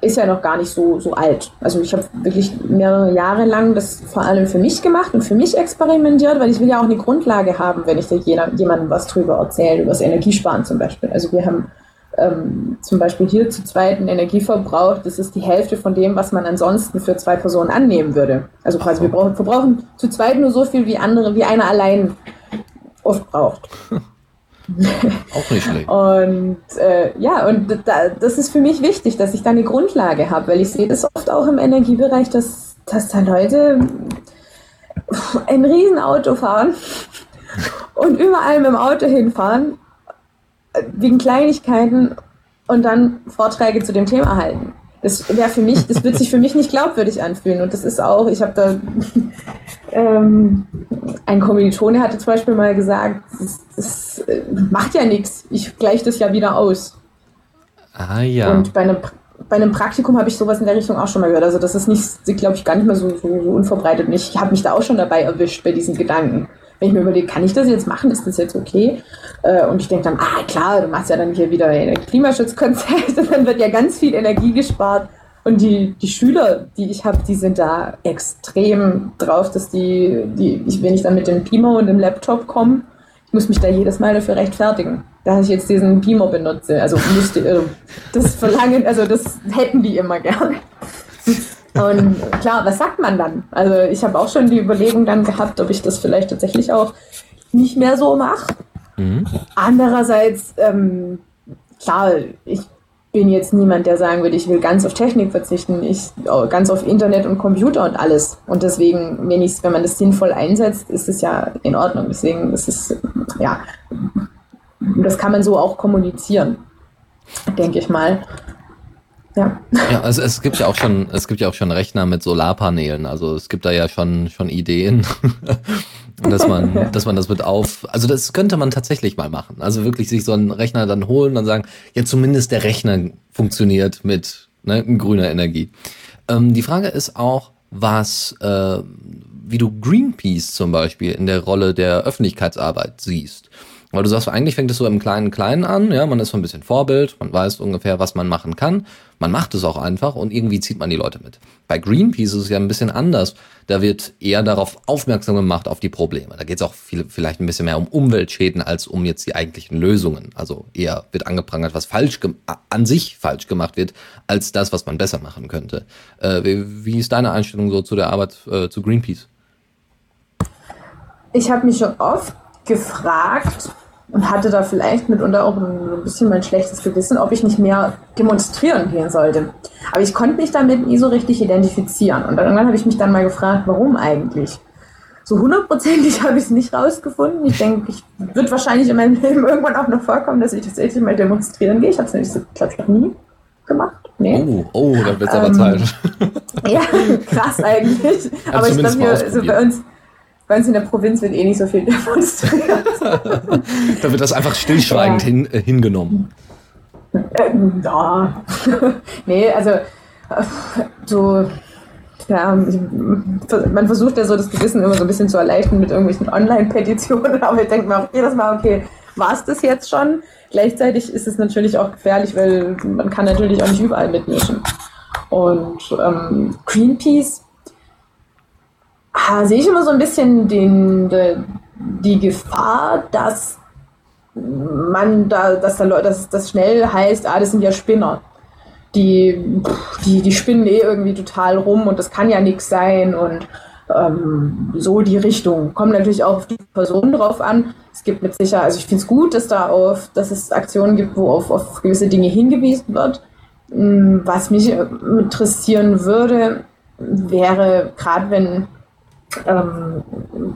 ist ja noch gar nicht so, so alt. Also ich habe wirklich mehrere Jahre lang das vor allem für mich gemacht und für mich experimentiert, weil ich will ja auch eine Grundlage haben, wenn ich da jemandem was drüber erzähle, über das Energiesparen zum Beispiel. Also wir haben ähm, zum Beispiel hier zu zweiten Energieverbrauch, das ist die Hälfte von dem, was man ansonsten für zwei Personen annehmen würde. Also quasi wir brauchen, verbrauchen zu zweit nur so viel wie andere, wie einer allein oft braucht. Auch nicht schlecht. und äh, ja, und da, das ist für mich wichtig, dass ich da eine Grundlage habe, weil ich sehe das oft auch im Energiebereich, dass, dass da Leute ein Riesenauto fahren und überall mit dem Auto hinfahren, wegen Kleinigkeiten und dann Vorträge zu dem Thema halten. Das wäre für mich, das wird sich für mich nicht glaubwürdig anfühlen. Und das ist auch, ich habe da ähm, ein Kommilitone hatte zum Beispiel mal gesagt, das, das äh, macht ja nichts, ich gleiche das ja wieder aus. Ah ja. Und bei einem, bei einem Praktikum habe ich sowas in der Richtung auch schon mal gehört. Also das ist nicht, glaube ich, gar nicht mehr so, so, so unverbreitet. Und ich habe mich da auch schon dabei erwischt bei diesen Gedanken. Wenn ich mir überlege, kann ich das jetzt machen? Ist das jetzt okay? Äh, und ich denke dann, ah klar, du machst ja dann hier wieder ein Klimaschutzkonzert und dann wird ja ganz viel Energie gespart. Und die, die Schüler, die ich habe, die sind da extrem drauf, dass die, die ich, wenn ich dann mit dem Beamer und dem Laptop komme, ich muss mich da jedes Mal dafür rechtfertigen, dass ich jetzt diesen Beamer benutze. Also müsste, äh, das verlangen, also das hätten die immer gerne. Und klar, was sagt man dann? Also ich habe auch schon die Überlegung dann gehabt, ob ich das vielleicht tatsächlich auch nicht mehr so mache. Mhm. Andererseits, ähm, klar, ich bin jetzt niemand, der sagen würde, ich will ganz auf Technik verzichten, ich oh, ganz auf Internet und Computer und alles. Und deswegen, wenn, wenn man das sinnvoll einsetzt, ist es ja in Ordnung. Deswegen ist es, ja, das kann man so auch kommunizieren, denke ich mal. Ja. ja, also es gibt ja auch schon, es gibt ja auch schon Rechner mit Solarpanelen. Also es gibt da ja schon schon Ideen, dass man, dass man das mit auf, also das könnte man tatsächlich mal machen. Also wirklich sich so einen Rechner dann holen und sagen, ja zumindest der Rechner funktioniert mit ne, grüner Energie. Ähm, die Frage ist auch, was, äh, wie du Greenpeace zum Beispiel in der Rolle der Öffentlichkeitsarbeit siehst. Weil du sagst, eigentlich fängt es so im kleinen Kleinen an, ja, man ist so ein bisschen Vorbild, man weiß ungefähr, was man machen kann. Man macht es auch einfach und irgendwie zieht man die Leute mit. Bei Greenpeace ist es ja ein bisschen anders. Da wird eher darauf aufmerksam gemacht, auf die Probleme. Da geht es auch viel, vielleicht ein bisschen mehr um Umweltschäden als um jetzt die eigentlichen Lösungen. Also eher wird angeprangert, was falsch an sich falsch gemacht wird, als das, was man besser machen könnte. Äh, wie, wie, ist deine Einstellung so zu der Arbeit äh, zu Greenpeace? Ich habe mich schon oft gefragt, und hatte da vielleicht mitunter auch ein bisschen mein schlechtes Gewissen, ob ich nicht mehr demonstrieren gehen sollte. Aber ich konnte mich damit nie so richtig identifizieren. Und irgendwann habe ich mich dann mal gefragt, warum eigentlich? So hundertprozentig habe ich es nicht rausgefunden. Ich denke, ich wird wahrscheinlich in meinem Leben irgendwann auch noch vorkommen, dass ich tatsächlich mal demonstrieren gehe. Ich habe es nämlich, so, glaube ich, noch nie gemacht. Nee. Oh, oh da wird es aber ähm, Zeit. ja, krass eigentlich. aber ich glaube, also bei uns bei uns in der Provinz wird eh nicht so viel demonstriert. da wird das einfach stillschweigend ja. hin, äh, hingenommen. Ähm, ja. nee, also äh, so, ja, man versucht ja so das Gewissen immer so ein bisschen zu erleichtern mit irgendwelchen Online-Petitionen, aber ich denke mir auch jedes Mal, okay, war es das jetzt schon? Gleichzeitig ist es natürlich auch gefährlich, weil man kann natürlich auch nicht überall mitmischen. Und ähm, Greenpeace sehe ich immer so ein bisschen den, de, die Gefahr, dass man da, dass da Leute, dass das schnell heißt, ah, das sind ja Spinner. Die, die, die spinnen eh irgendwie total rum und das kann ja nichts sein und ähm, so die Richtung. Kommt natürlich auch auf die Personen drauf an. Es gibt mit Sicherheit, also ich finde es gut, dass da auf, dass es Aktionen gibt, wo auf, auf gewisse Dinge hingewiesen wird. Hm, was mich interessieren würde, wäre, gerade wenn ähm,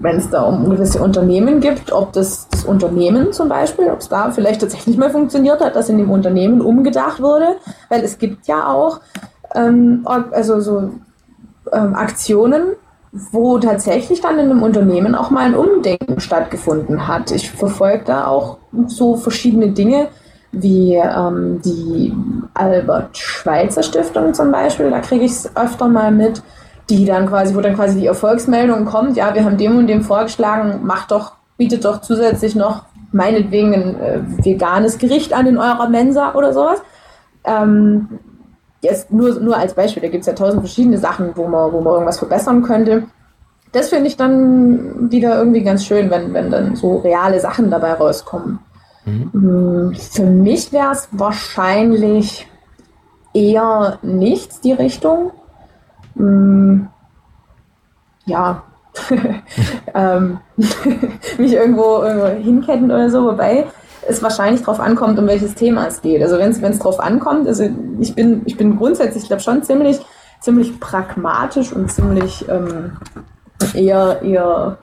wenn es da um gewisse Unternehmen gibt, ob das, das Unternehmen zum Beispiel, ob es da vielleicht tatsächlich mal funktioniert hat, dass in dem Unternehmen umgedacht wurde, weil es gibt ja auch ähm, also so ähm, Aktionen, wo tatsächlich dann in einem Unternehmen auch mal ein Umdenken stattgefunden hat. Ich verfolge da auch so verschiedene Dinge wie ähm, die Albert Schweitzer Stiftung zum Beispiel, da kriege ich es öfter mal mit, die dann quasi, wo dann quasi die Erfolgsmeldung kommt, ja, wir haben dem und dem vorgeschlagen, macht doch, bietet doch zusätzlich noch meinetwegen ein äh, veganes Gericht an in eurer Mensa oder sowas. Ähm, jetzt nur, nur als Beispiel, da gibt es ja tausend verschiedene Sachen, wo man, wo man irgendwas verbessern könnte. Das finde ich dann wieder irgendwie ganz schön, wenn, wenn dann so reale Sachen dabei rauskommen. Mhm. Für mich wäre es wahrscheinlich eher nichts, die Richtung. Hm, ja, ähm, mich irgendwo, irgendwo hinketten oder so, wobei es wahrscheinlich darauf ankommt, um welches Thema es geht. Also wenn es darauf ankommt, also ich bin, ich bin grundsätzlich, ich glaube schon ziemlich, ziemlich pragmatisch und ziemlich ähm, eher, eher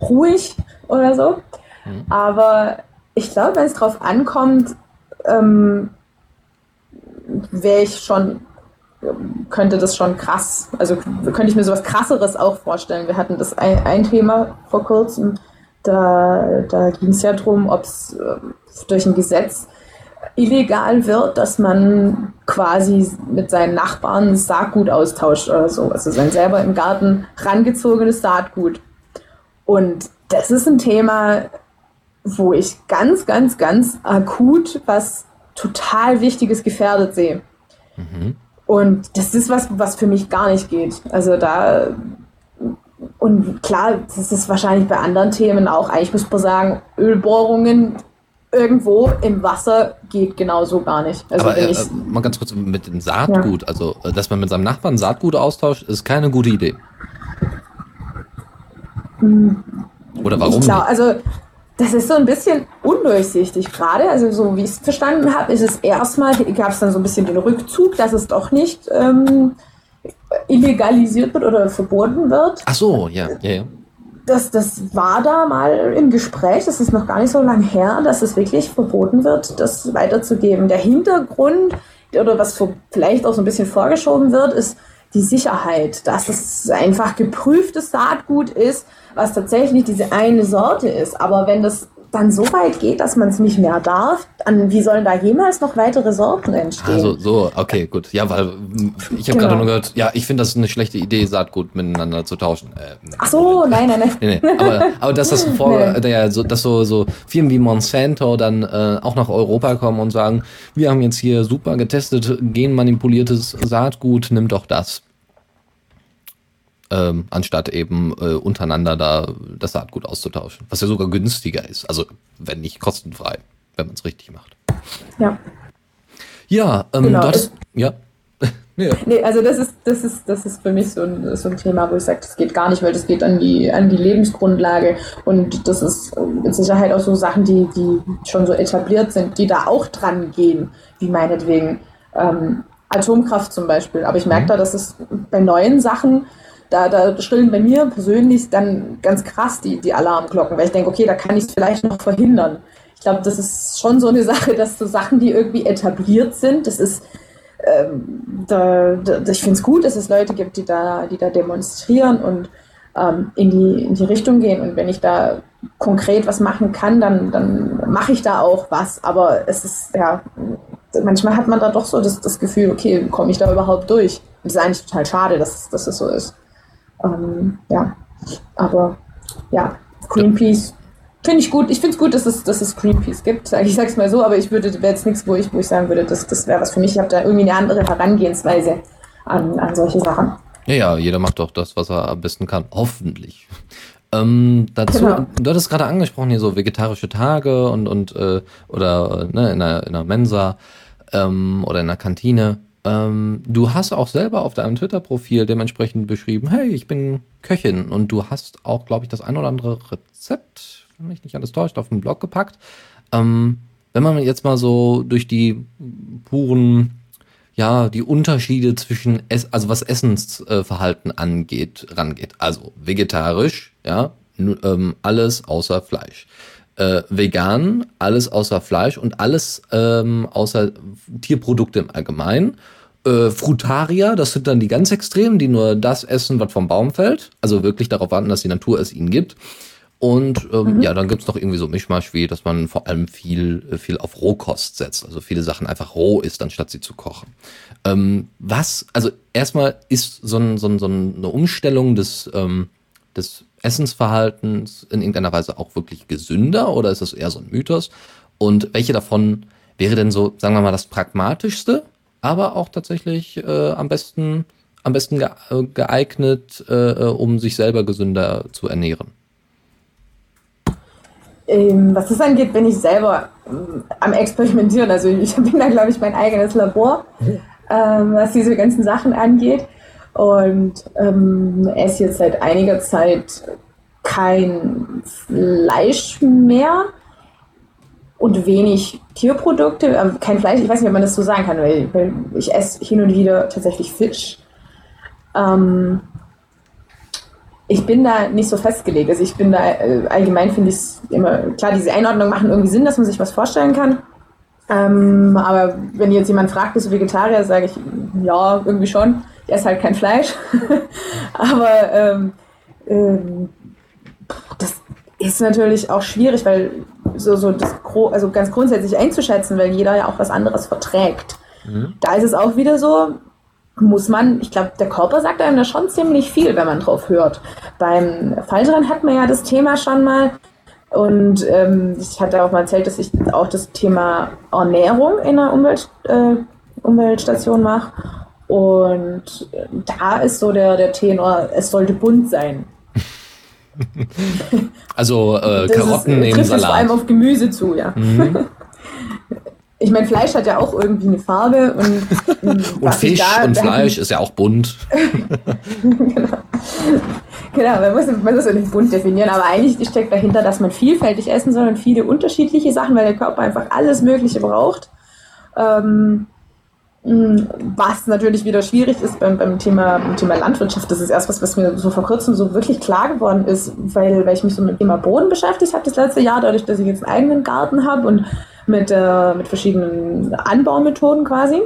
ruhig oder so. Mhm. Aber ich glaube, wenn es darauf ankommt, ähm, wäre ich schon, könnte das schon krass, also könnte ich mir sowas krasseres auch vorstellen. Wir hatten das ein, ein Thema vor kurzem, da, da ging es ja darum, ob es äh, durch ein Gesetz illegal wird, dass man quasi mit seinen Nachbarn Saatgut austauscht oder so. Also sein selber im Garten rangezogenes Saatgut. Und das ist ein Thema, wo ich ganz, ganz, ganz akut was total Wichtiges gefährdet sehe. Mhm. Und das ist was, was für mich gar nicht geht. Also da, und klar, das ist wahrscheinlich bei anderen Themen auch, eigentlich muss man sagen, Ölbohrungen irgendwo im Wasser geht genauso gar nicht. Also Aber äh, mal ganz kurz mit dem Saatgut, ja. also äh, dass man mit seinem Nachbarn Saatgut austauscht, ist keine gute Idee. Hm. Oder warum? Ich glaub, also das ist so ein bisschen undurchsichtig gerade. Also so wie ich es verstanden habe, ist es erstmal, gab es dann so ein bisschen den Rückzug, dass es doch nicht ähm, illegalisiert wird oder verboten wird. Ach so, ja, ja, ja. Das, das war da mal im Gespräch, das ist noch gar nicht so lange her, dass es wirklich verboten wird, das weiterzugeben. Der Hintergrund oder was vielleicht auch so ein bisschen vorgeschoben wird, ist die Sicherheit, dass es einfach geprüftes Saatgut ist, was tatsächlich diese eine Sorte ist. Aber wenn das dann so weit geht, dass man es nicht mehr darf, dann wie sollen da jemals noch weitere Sorten entstehen? Also so, okay, gut. Ja, weil ich habe genau. gerade nur gehört, ja, ich finde das eine schlechte Idee, Saatgut miteinander zu tauschen. Äh, Ach so, nein, nein, nein. Nee, nee. Aber, aber dass das vor, nee. der, so, dass so, so Firmen wie Monsanto dann äh, auch nach Europa kommen und sagen, wir haben jetzt hier super getestet, genmanipuliertes Saatgut, nimm doch das ähm, anstatt eben äh, untereinander da das Saatgut auszutauschen. Was ja sogar günstiger ist. Also wenn nicht kostenfrei, wenn man es richtig macht. Ja. Ja, ähm, genau. hattest, ja. ja. Nee, also das ist, das ist, das ist für mich so ein, so ein Thema, wo ich sage, das geht gar nicht, weil das geht an die, an die Lebensgrundlage und das ist mit Sicherheit auch so Sachen, die, die schon so etabliert sind, die da auch dran gehen, wie meinetwegen ähm, Atomkraft zum Beispiel. Aber ich merke mhm. da, dass es bei neuen Sachen da, da schrillen bei mir persönlich dann ganz krass die, die Alarmglocken, weil ich denke, okay, da kann ich es vielleicht noch verhindern. Ich glaube, das ist schon so eine Sache, dass so Sachen, die irgendwie etabliert sind, das ist, ähm, da, da, ich finde es gut, dass es Leute gibt, die da, die da demonstrieren und ähm, in, die, in die Richtung gehen. Und wenn ich da konkret was machen kann, dann, dann mache ich da auch was. Aber es ist, ja, manchmal hat man da doch so das, das Gefühl, okay, komme ich da überhaupt durch? Und es ist eigentlich total schade, dass, dass es so ist. Ähm, ja, aber ja, Greenpeace finde ich gut. Ich finde es gut, dass es, dass es Greenpeace gibt. Ich sage es mal so, aber ich würde wäre jetzt nichts, wo ich, wo ich sagen würde, das, das wäre was für mich. Ich habe da irgendwie eine andere Herangehensweise an, an solche Sachen. Ja, ja, jeder macht doch das, was er am besten kann. Hoffentlich. Ähm, dazu, genau. du hattest gerade angesprochen, hier so vegetarische Tage und, und äh, oder ne, in, einer, in einer Mensa ähm, oder in einer Kantine. Ähm, du hast auch selber auf deinem Twitter-Profil dementsprechend beschrieben, hey, ich bin Köchin und du hast auch, glaube ich, das ein oder andere Rezept, wenn mich nicht alles täuscht, auf den Blog gepackt. Ähm, wenn man jetzt mal so durch die puren, ja, die Unterschiede zwischen, Ess also was Essensverhalten angeht, rangeht. Also vegetarisch, ja, ähm, alles außer Fleisch. Äh, vegan, alles außer Fleisch und alles ähm, außer Tierprodukte im Allgemeinen. Äh, Frutarier, das sind dann die ganz Extremen, die nur das essen, was vom Baum fällt. Also wirklich darauf warten, dass die Natur es ihnen gibt. Und ähm, mhm. ja, dann gibt's noch irgendwie so Mischmasch, wie dass man vor allem viel, äh, viel auf Rohkost setzt. Also viele Sachen einfach roh isst, anstatt sie zu kochen. Ähm, was, also erstmal ist so, ein, so, ein, so eine Umstellung des, ähm, des Essensverhaltens in irgendeiner Weise auch wirklich gesünder oder ist das eher so ein Mythos? Und welche davon wäre denn so, sagen wir mal, das pragmatischste, aber auch tatsächlich äh, am besten, am besten äh, geeignet, äh, äh, um sich selber gesünder zu ernähren? Ähm, was das angeht, bin ich selber ähm, am Experimentieren. Also ich bin da, glaube ich, mein eigenes Labor, ähm, was diese ganzen Sachen angeht. Und ähm, esse jetzt seit einiger Zeit kein Fleisch mehr und wenig Tierprodukte. Ähm, kein Fleisch, ich weiß nicht, ob man das so sagen kann, weil, weil ich esse hin und wieder tatsächlich Fisch. Ähm, ich bin da nicht so festgelegt. Also ich bin da äh, allgemein finde ich es immer klar, diese Einordnungen machen irgendwie Sinn, dass man sich was vorstellen kann. Ähm, aber wenn jetzt jemand fragt, bist du Vegetarier, sage ich ja, irgendwie schon. Ich esse halt kein Fleisch. aber ähm, ähm, das ist natürlich auch schwierig, weil so, so das also ganz grundsätzlich einzuschätzen, weil jeder ja auch was anderes verträgt. Mhm. Da ist es auch wieder so, muss man, ich glaube, der Körper sagt einem da schon ziemlich viel, wenn man drauf hört. Beim Fallschirm hat man ja das Thema schon mal. Und ähm, ich hatte auch mal erzählt, dass ich auch das Thema Ernährung in der Umwelt, äh, Umweltstation mache. Und da ist so der, der Tenor, es sollte bunt sein. Also äh, Karotten ist, neben Salat. vor allem auf Gemüse zu, ja. Mhm. Ich meine, Fleisch hat ja auch irgendwie eine Farbe und, und Fisch da, und Fleisch ist ja auch bunt. genau. genau, man muss, man muss ja nicht bunt definieren, aber eigentlich steckt dahinter, dass man vielfältig essen soll und viele unterschiedliche Sachen, weil der Körper einfach alles Mögliche braucht. Ähm, was natürlich wieder schwierig ist beim, beim, Thema, beim Thema Landwirtschaft. Das ist erst was, was mir so vor kurzem so wirklich klar geworden ist, weil, weil ich mich so mit dem Thema Boden beschäftigt habe das letzte Jahr, dadurch, dass ich jetzt einen eigenen Garten habe und mit, äh, mit verschiedenen Anbaumethoden quasi.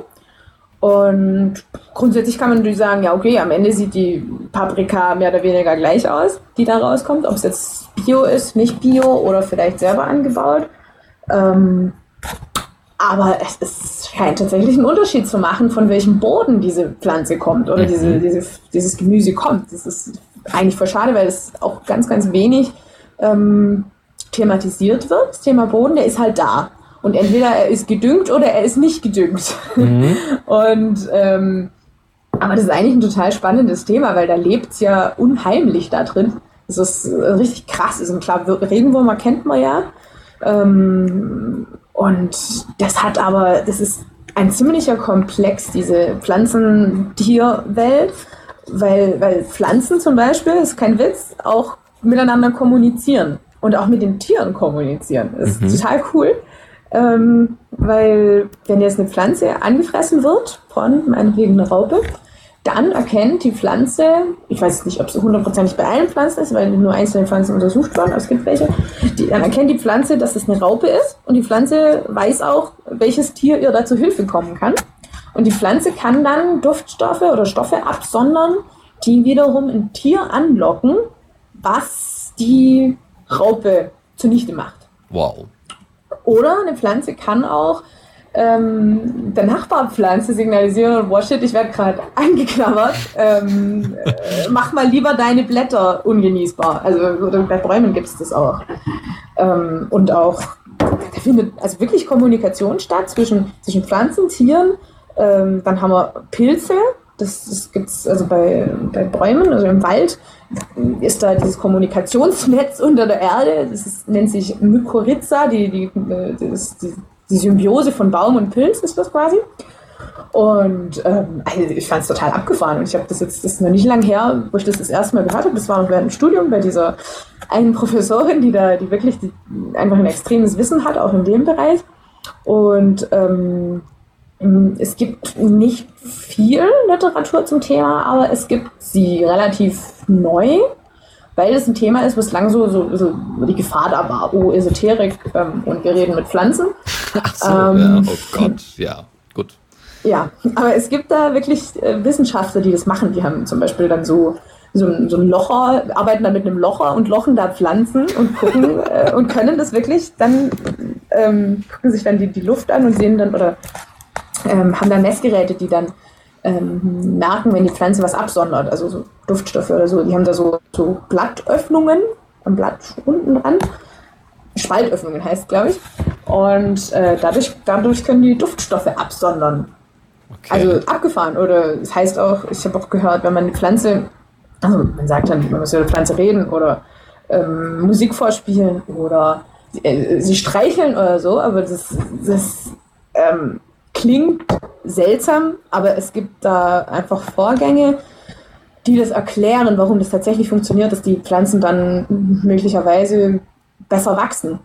Und grundsätzlich kann man natürlich sagen, ja, okay, am Ende sieht die Paprika mehr oder weniger gleich aus, die da rauskommt, ob es jetzt Bio ist, nicht Bio oder vielleicht selber angebaut. Ähm, aber es, es scheint tatsächlich einen Unterschied zu machen, von welchem Boden diese Pflanze kommt oder mhm. diese, diese, dieses Gemüse kommt. Das ist eigentlich voll schade, weil es auch ganz, ganz wenig ähm, thematisiert wird. Das Thema Boden, der ist halt da. Und entweder er ist gedüngt oder er ist nicht gedüngt. Mhm. Und ähm, aber das ist eigentlich ein total spannendes Thema, weil da lebt es ja unheimlich da drin. Das ist richtig krass. Also klar, Regenwürmer kennt man ja. Ähm, und das hat aber, das ist ein ziemlicher Komplex, diese Pflanzentierwelt, weil, weil Pflanzen zum Beispiel, ist kein Witz, auch miteinander kommunizieren und auch mit den Tieren kommunizieren. Das ist mhm. total cool. Ähm, weil wenn jetzt eine Pflanze angefressen wird von meinetwegen einer Raupe, dann erkennt die Pflanze, ich weiß nicht, ob es hundertprozentig bei allen Pflanzen ist, weil nur einzelne Pflanzen untersucht wurden, aber es gibt welche, die, dann erkennt die Pflanze, dass es eine Raupe ist und die Pflanze weiß auch, welches Tier ihr da zu Hilfe kommen kann. Und die Pflanze kann dann Duftstoffe oder Stoffe absondern, die wiederum ein Tier anlocken, was die Raupe zunichte macht. Wow. Oder eine Pflanze kann auch ähm, der Nachbarpflanze signalisieren, wow shit, ich werde gerade angeknabbert, ähm, äh, mach mal lieber deine Blätter ungenießbar. Also bei Bäumen gibt es das auch. Ähm, und auch, da findet also wirklich Kommunikation statt zwischen, zwischen Pflanzen, Tieren, ähm, dann haben wir Pilze, das, das gibt es also bei, bei Bäumen, also im Wald ist da dieses Kommunikationsnetz unter der Erde, das ist, nennt sich Mykorrhiza, die, die, das, die, die Symbiose von Baum und Pilz ist das quasi. Und ähm, also ich fand es total abgefahren. Und ich habe das jetzt, das ist noch nicht lang her, wo ich das das erste Mal gehört habe. Das war noch während dem Studium bei dieser einen Professorin, die da, die wirklich die, einfach ein extremes Wissen hat, auch in dem Bereich. Und ähm, es gibt nicht viel Literatur zum Thema, aber es gibt sie relativ neu. weil es ein Thema ist, was lang so, so, so die Gefahr da war, oh, Esoterik ähm, und wir reden mit Pflanzen. Ach so, ähm, ja, oh Gott, ja, gut. Ja, aber es gibt da wirklich äh, Wissenschaftler, die das machen. Die haben zum Beispiel dann so, so, so ein Locher, arbeiten dann mit einem Locher und lochen da Pflanzen und gucken äh, und können das wirklich dann, ähm, gucken sich dann die, die Luft an und sehen dann oder ähm, haben dann Messgeräte, die dann ähm, merken, wenn die Pflanze was absondert, also so Duftstoffe oder so. Die haben da so, so Blattöffnungen am Blatt unten dran. Spaltöffnungen heißt, glaube ich. Und äh, dadurch, dadurch können die Duftstoffe absondern. Okay. Also abgefahren. Oder es das heißt auch, ich habe auch gehört, wenn man die Pflanze, also man sagt dann, man muss über die Pflanze reden oder ähm, Musik vorspielen oder äh, sie streicheln oder so, aber das, das ähm, klingt seltsam, aber es gibt da einfach Vorgänge, die das erklären, warum das tatsächlich funktioniert, dass die Pflanzen dann möglicherweise besser wachsen.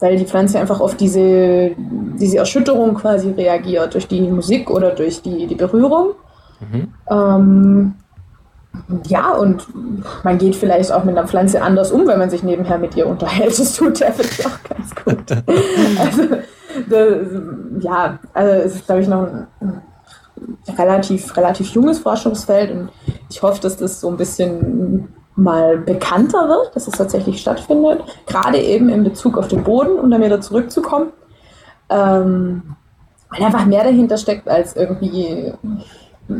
Weil die Pflanze einfach auf diese, diese Erschütterung quasi reagiert, durch die Musik oder durch die, die Berührung. Mhm. Ähm, ja, und man geht vielleicht auch mit einer Pflanze anders um, wenn man sich nebenher mit ihr unterhält. Das tut ja vielleicht auch ganz gut. also, das, ja, also es ist, glaube ich, noch ein, relativ, relativ junges Forschungsfeld und ich hoffe, dass das so ein bisschen mal bekannter wird, dass es tatsächlich stattfindet, gerade eben in Bezug auf den Boden, um dann wieder zurückzukommen. Ähm, weil einfach mehr dahinter steckt als irgendwie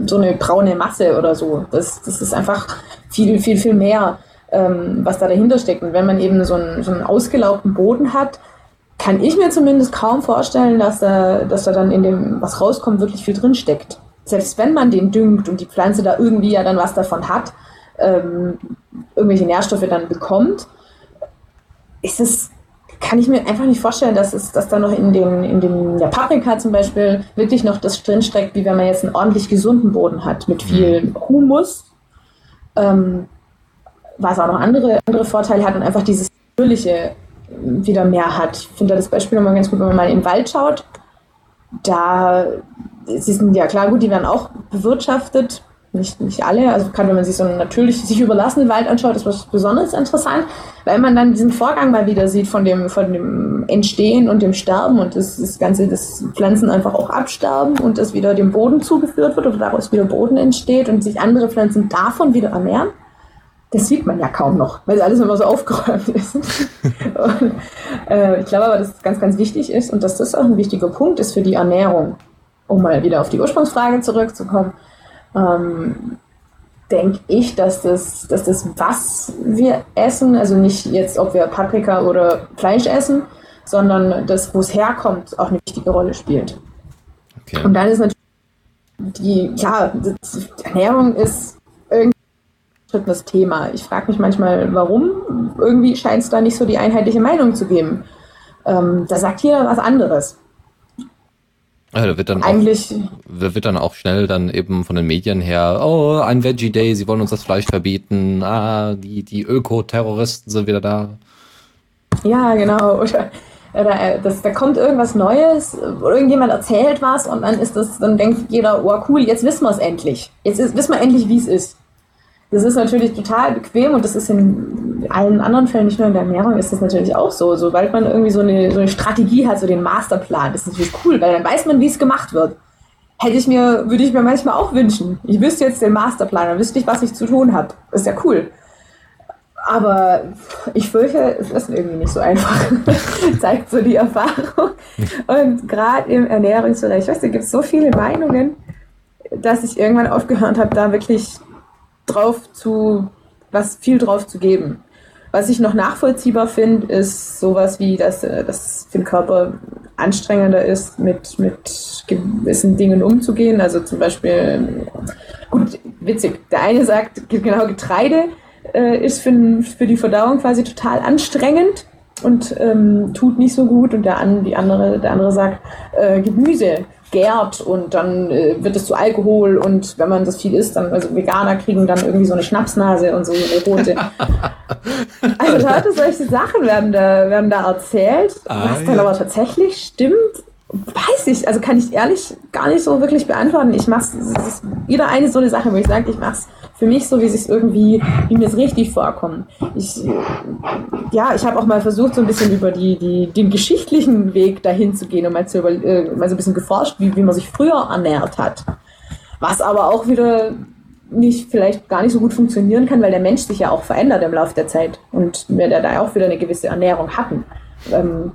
so eine braune Masse oder so. Das, das ist einfach viel, viel, viel mehr, ähm, was da dahinter steckt. Und wenn man eben so einen, so einen ausgelaugten Boden hat, kann ich mir zumindest kaum vorstellen, dass da, dass da dann in dem, was rauskommt, wirklich viel drin steckt. Selbst wenn man den düngt und die Pflanze da irgendwie ja dann was davon hat, ähm, irgendwelche Nährstoffe dann bekommt, ist es, kann ich mir einfach nicht vorstellen, dass es, dass da noch in den, in den, der Paprika zum Beispiel wirklich noch das drinsteckt, wie wenn man jetzt einen ordentlich gesunden Boden hat mit viel mhm. Humus, ähm, was auch noch andere, andere Vorteile hat und einfach dieses natürliche wieder mehr hat. Ich finde das Beispiel nochmal ganz gut, wenn man mal in den Wald schaut. Da sie sind ja klar, gut, die werden auch bewirtschaftet, nicht, nicht alle. Also gerade wenn man sich so einen natürlich sich überlassenen Wald anschaut, ist was besonders interessant, weil man dann diesen Vorgang mal wieder sieht von dem, von dem Entstehen und dem Sterben und das, das Ganze, dass Pflanzen einfach auch absterben und das wieder dem Boden zugeführt wird oder daraus wieder Boden entsteht und sich andere Pflanzen davon wieder ernähren das sieht man ja kaum noch, weil alles immer so aufgeräumt ist. und, äh, ich glaube aber, dass es ganz, ganz wichtig ist und dass das auch ein wichtiger Punkt ist für die Ernährung. Um mal wieder auf die Ursprungsfrage zurückzukommen, ähm, denke ich, dass das, dass das, was wir essen, also nicht jetzt, ob wir Paprika oder Fleisch essen, sondern das, wo es herkommt, auch eine wichtige Rolle spielt. Okay. Und dann ist natürlich die, ja, die Ernährung ist umstrittenes Thema. Ich frage mich manchmal, warum. Irgendwie scheint es da nicht so die einheitliche Meinung zu geben. Ähm, da sagt jeder was anderes. Ja, da wird dann Eigentlich, auch, wird dann auch schnell dann eben von den Medien her, oh, ein Veggie Day, sie wollen uns das Fleisch verbieten, ah, die, die Öko-Terroristen sind wieder da. Ja, genau. Oder, oder äh, das, da kommt irgendwas Neues, irgendjemand erzählt was und dann ist das, dann denkt jeder, oh cool, jetzt wissen wir es endlich. Jetzt ist, wissen wir endlich, wie es ist. Das ist natürlich total bequem und das ist in allen anderen Fällen, nicht nur in der Ernährung, ist das natürlich auch so. Sobald man irgendwie so eine, so eine Strategie hat, so den Masterplan, das ist natürlich cool, weil dann weiß man, wie es gemacht wird. Hätte ich mir, würde ich mir manchmal auch wünschen. Ich wüsste jetzt den Masterplan, dann wüsste ich, was ich zu tun habe. Ist ja cool. Aber ich fürchte, es ist irgendwie nicht so einfach. Zeigt so die Erfahrung. Und gerade im Ernährungsbereich, weißt du, gibt es so viele Meinungen, dass ich irgendwann aufgehört habe, da wirklich drauf zu, was viel drauf zu geben. Was ich noch nachvollziehbar finde, ist sowas wie, dass äh, das für den Körper anstrengender ist, mit, mit gewissen Dingen umzugehen. Also zum Beispiel, gut, witzig, der eine sagt, genau Getreide äh, ist für, für die Verdauung quasi total anstrengend und ähm, tut nicht so gut und der, die andere, der andere sagt, äh, Gemüse gärt und dann äh, wird es zu Alkohol und wenn man das viel isst, dann, also Veganer kriegen dann irgendwie so eine Schnapsnase und so eine rote. also Leute, solche Sachen werden da, werden da erzählt, ah, was ja. dann aber tatsächlich stimmt, weiß ich, also kann ich ehrlich gar nicht so wirklich beantworten. Ich mache es, wieder eine so eine Sache, wo ich sage, ich mache es für mich so, wie es irgendwie, wie mir es richtig vorkommt. Ich, ja, ich habe auch mal versucht, so ein bisschen über die, die, den geschichtlichen Weg dahin zu gehen und mal, zu über, äh, mal so ein bisschen geforscht, wie, wie man sich früher ernährt hat. Was aber auch wieder nicht vielleicht gar nicht so gut funktionieren kann, weil der Mensch sich ja auch verändert im Laufe der Zeit und wir da auch wieder eine gewisse Ernährung hatten. Ähm,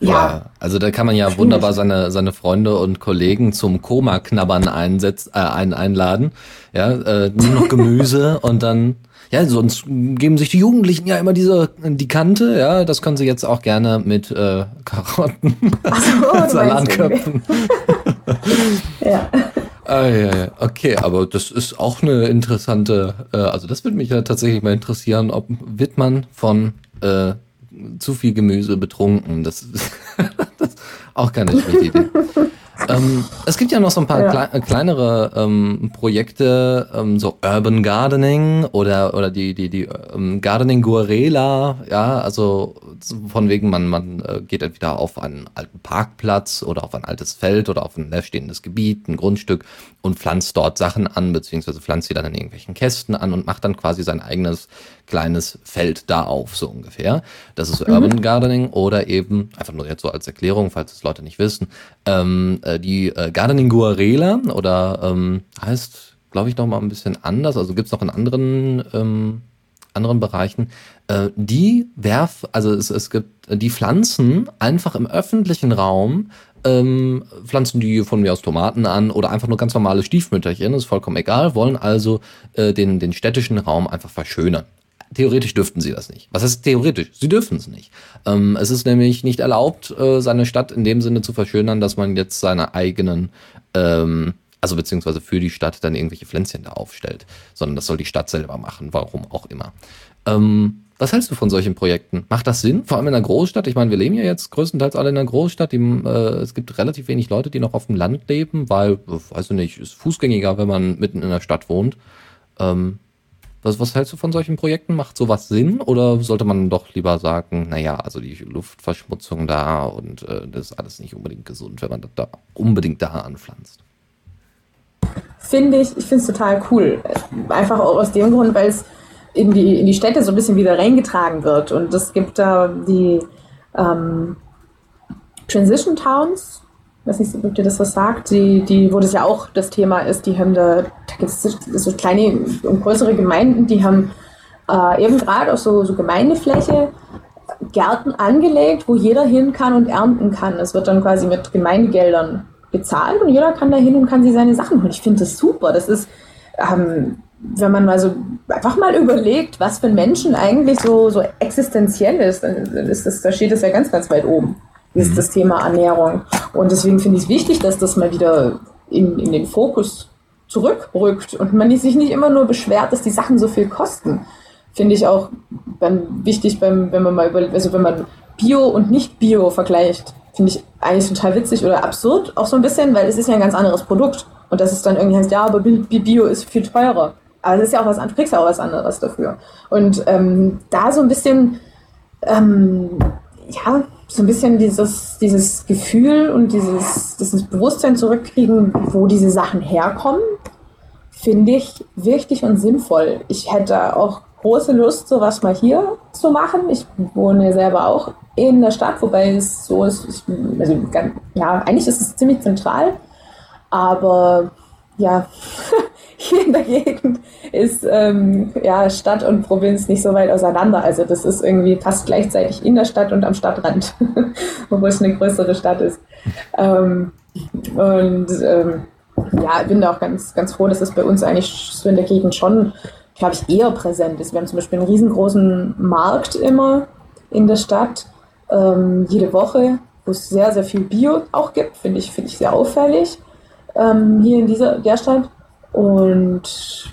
ja, ja, also da kann man ja wunderbar seine, seine Freunde und Kollegen zum Koma-Knabbern einsetz, äh, ein, einladen. Ja, äh, nur noch Gemüse und dann, ja, sonst geben sich die Jugendlichen ja immer diese, die Kante, ja, das können sie jetzt auch gerne mit äh, Karotten, so, Salatköpfen. ja. Ah, ja, ja, okay, aber das ist auch eine interessante, äh, also das würde mich ja tatsächlich mal interessieren, ob wird man von äh, zu viel Gemüse betrunken. Das, ist auch keine schlechte Idee. ähm, es gibt ja noch so ein paar ja. klei kleinere ähm, Projekte, ähm, so Urban Gardening oder oder die die die ähm, Gardening Guarela, ja, also von wegen man man äh, geht entweder auf einen alten Parkplatz oder auf ein altes Feld oder auf ein leerstehendes Gebiet, ein Grundstück und pflanzt dort Sachen an beziehungsweise pflanzt sie dann in irgendwelchen Kästen an und macht dann quasi sein eigenes kleines Feld da auf, so ungefähr. Das ist mhm. Urban Gardening oder eben, einfach nur jetzt so als Erklärung, falls es Leute nicht wissen, ähm, äh, die äh, Gardening Guarela oder ähm, heißt, glaube ich, noch mal ein bisschen anders, also gibt's noch in anderen, ähm, anderen Bereichen, äh, die werf, also es, es gibt die Pflanzen einfach im öffentlichen Raum ähm, pflanzen die von mir aus Tomaten an oder einfach nur ganz normale Stiefmütterchen, ist vollkommen egal, wollen also äh, den, den städtischen Raum einfach verschönern. Theoretisch dürften sie das nicht. Was heißt theoretisch? Sie dürfen es nicht. Ähm, es ist nämlich nicht erlaubt, äh, seine Stadt in dem Sinne zu verschönern, dass man jetzt seine eigenen, ähm, also beziehungsweise für die Stadt dann irgendwelche Pflänzchen da aufstellt, sondern das soll die Stadt selber machen, warum auch immer. Ähm, was hältst du von solchen Projekten? Macht das Sinn? Vor allem in einer Großstadt? Ich meine, wir leben ja jetzt größtenteils alle in einer Großstadt. Die, äh, es gibt relativ wenig Leute, die noch auf dem Land leben, weil, weiß ich nicht, ist fußgängiger, wenn man mitten in der Stadt wohnt. Ähm, was, was hältst du von solchen Projekten? Macht sowas Sinn? Oder sollte man doch lieber sagen, naja, also die Luftverschmutzung da und äh, das ist alles nicht unbedingt gesund, wenn man das da unbedingt da anpflanzt? Finde ich, ich finde es total cool. Einfach auch aus dem Grund, weil es in die, in die Städte so ein bisschen wieder reingetragen wird. Und es gibt da die ähm, Transition Towns, weiß nicht, ob dir das was sagt, die, die, wo das ja auch das Thema ist, die haben da, da gibt es so kleine und größere Gemeinden, die haben äh, eben gerade auf so, so Gemeindefläche Gärten angelegt, wo jeder hin kann und ernten kann. Es wird dann quasi mit Gemeindegeldern bezahlt und jeder kann da hin und kann sich seine Sachen holen. Ich finde das super. Das ist, ähm, wenn man mal so einfach mal überlegt, was für Menschen eigentlich so, so existenziell ist, dann ist das, da steht es ja ganz, ganz weit oben ist mhm. das Thema Ernährung. Und deswegen finde ich es wichtig, dass das mal wieder in, in den Fokus zurückrückt und man sich nicht immer nur beschwert, dass die Sachen so viel kosten. Finde ich auch dann wichtig, beim, wenn man mal über, also wenn man Bio und nicht Bio vergleicht, finde ich eigentlich total witzig oder absurd auch so ein bisschen, weil es ist ja ein ganz anderes Produkt. Und das ist dann irgendwie heißt, ja, aber Bio ist viel teurer. Aber es ist ja auch was anderes, kriegst ja auch was anderes dafür. Und ähm, da so ein bisschen, ähm, ja, so ein bisschen dieses, dieses Gefühl und dieses, dieses Bewusstsein zurückkriegen, wo diese Sachen herkommen, finde ich wichtig und sinnvoll. Ich hätte auch große Lust, sowas mal hier zu machen. Ich wohne selber auch in der Stadt, wobei es so ist, ich, also, ja, eigentlich ist es ziemlich zentral, aber ja, hier in der Gegend ist ähm, ja, Stadt und Provinz nicht so weit auseinander. Also das ist irgendwie fast gleichzeitig in der Stadt und am Stadtrand, obwohl es eine größere Stadt ist. Ähm, und ähm, ja, ich bin da auch ganz, ganz froh, dass es bei uns eigentlich so in der Gegend schon, glaube ich, eher präsent ist. Wir haben zum Beispiel einen riesengroßen Markt immer in der Stadt, ähm, jede Woche, wo es sehr, sehr viel Bio auch gibt, finde ich, finde ich sehr auffällig ähm, hier in dieser der Stadt. Und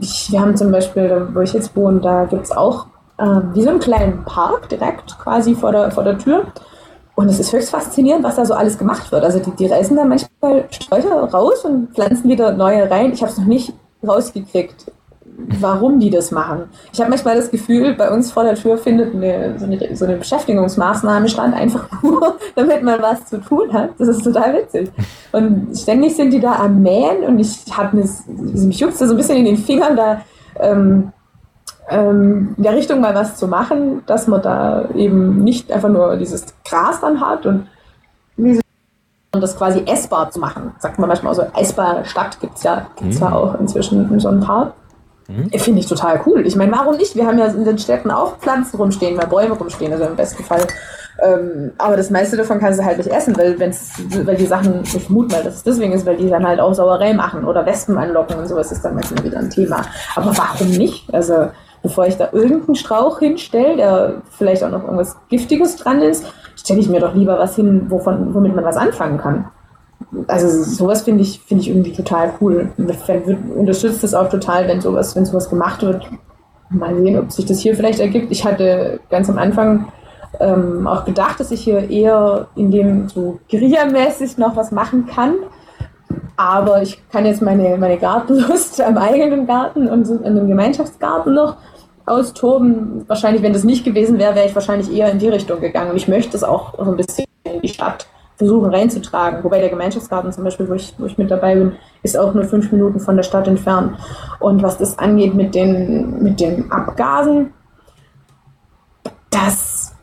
ich, wir haben zum Beispiel, wo ich jetzt wohne, da gibt es auch äh, wie so einen kleinen Park direkt quasi vor der, vor der Tür. Und es ist höchst faszinierend, was da so alles gemacht wird. Also die, die reißen da manchmal Sträucher raus und pflanzen wieder neue rein. Ich habe es noch nicht rausgekriegt, warum die das machen. Ich habe manchmal das Gefühl, bei uns vor der Tür findet eine so, eine so eine Beschäftigungsmaßnahme stand, einfach nur, damit man was zu tun hat. Das ist total witzig. Und ständig sind die da am Mähen und ich habe mich juckt so ein bisschen in den Fingern da ähm, ähm, in der Richtung mal was zu machen, dass man da eben nicht einfach nur dieses Gras dann hat und das quasi essbar zu machen. Sagt man manchmal so, essbare Stadt gibt es ja, gibt's mhm. ja auch inzwischen in so ein paar. Mhm. Finde ich total cool. Ich meine, warum nicht? Wir haben ja in den Städten auch Pflanzen rumstehen, weil Bäume rumstehen, also im besten Fall. Ähm, aber das meiste davon kannst du halt nicht essen, weil, wenn's, weil die Sachen, ich vermute mal, dass es deswegen ist, weil die dann halt auch Sauerei machen oder Wespen anlocken und sowas ist dann meistens wieder ein Thema. Aber warum nicht? Also, bevor ich da irgendeinen Strauch hinstelle, der vielleicht auch noch irgendwas Giftiges dran ist, stelle ich mir doch lieber was hin, wovon, womit man was anfangen kann also sowas finde ich, finde ich irgendwie total cool. Ich unterstützt es auch total, wenn sowas, wenn sowas gemacht wird. Mal sehen, ob sich das hier vielleicht ergibt. Ich hatte ganz am Anfang ähm, auch gedacht, dass ich hier eher in dem so Guerilla-mäßig noch was machen kann. Aber ich kann jetzt meine, meine Gartenlust am eigenen Garten und in dem Gemeinschaftsgarten noch austoben. Wahrscheinlich, wenn das nicht gewesen wäre, wäre ich wahrscheinlich eher in die Richtung gegangen. Und ich möchte es auch so ein bisschen in die Stadt versuchen reinzutragen. Wobei der Gemeinschaftsgarten zum Beispiel, wo ich, wo ich mit dabei bin, ist auch nur fünf Minuten von der Stadt entfernt. Und was das angeht mit den, mit den Abgasen, das,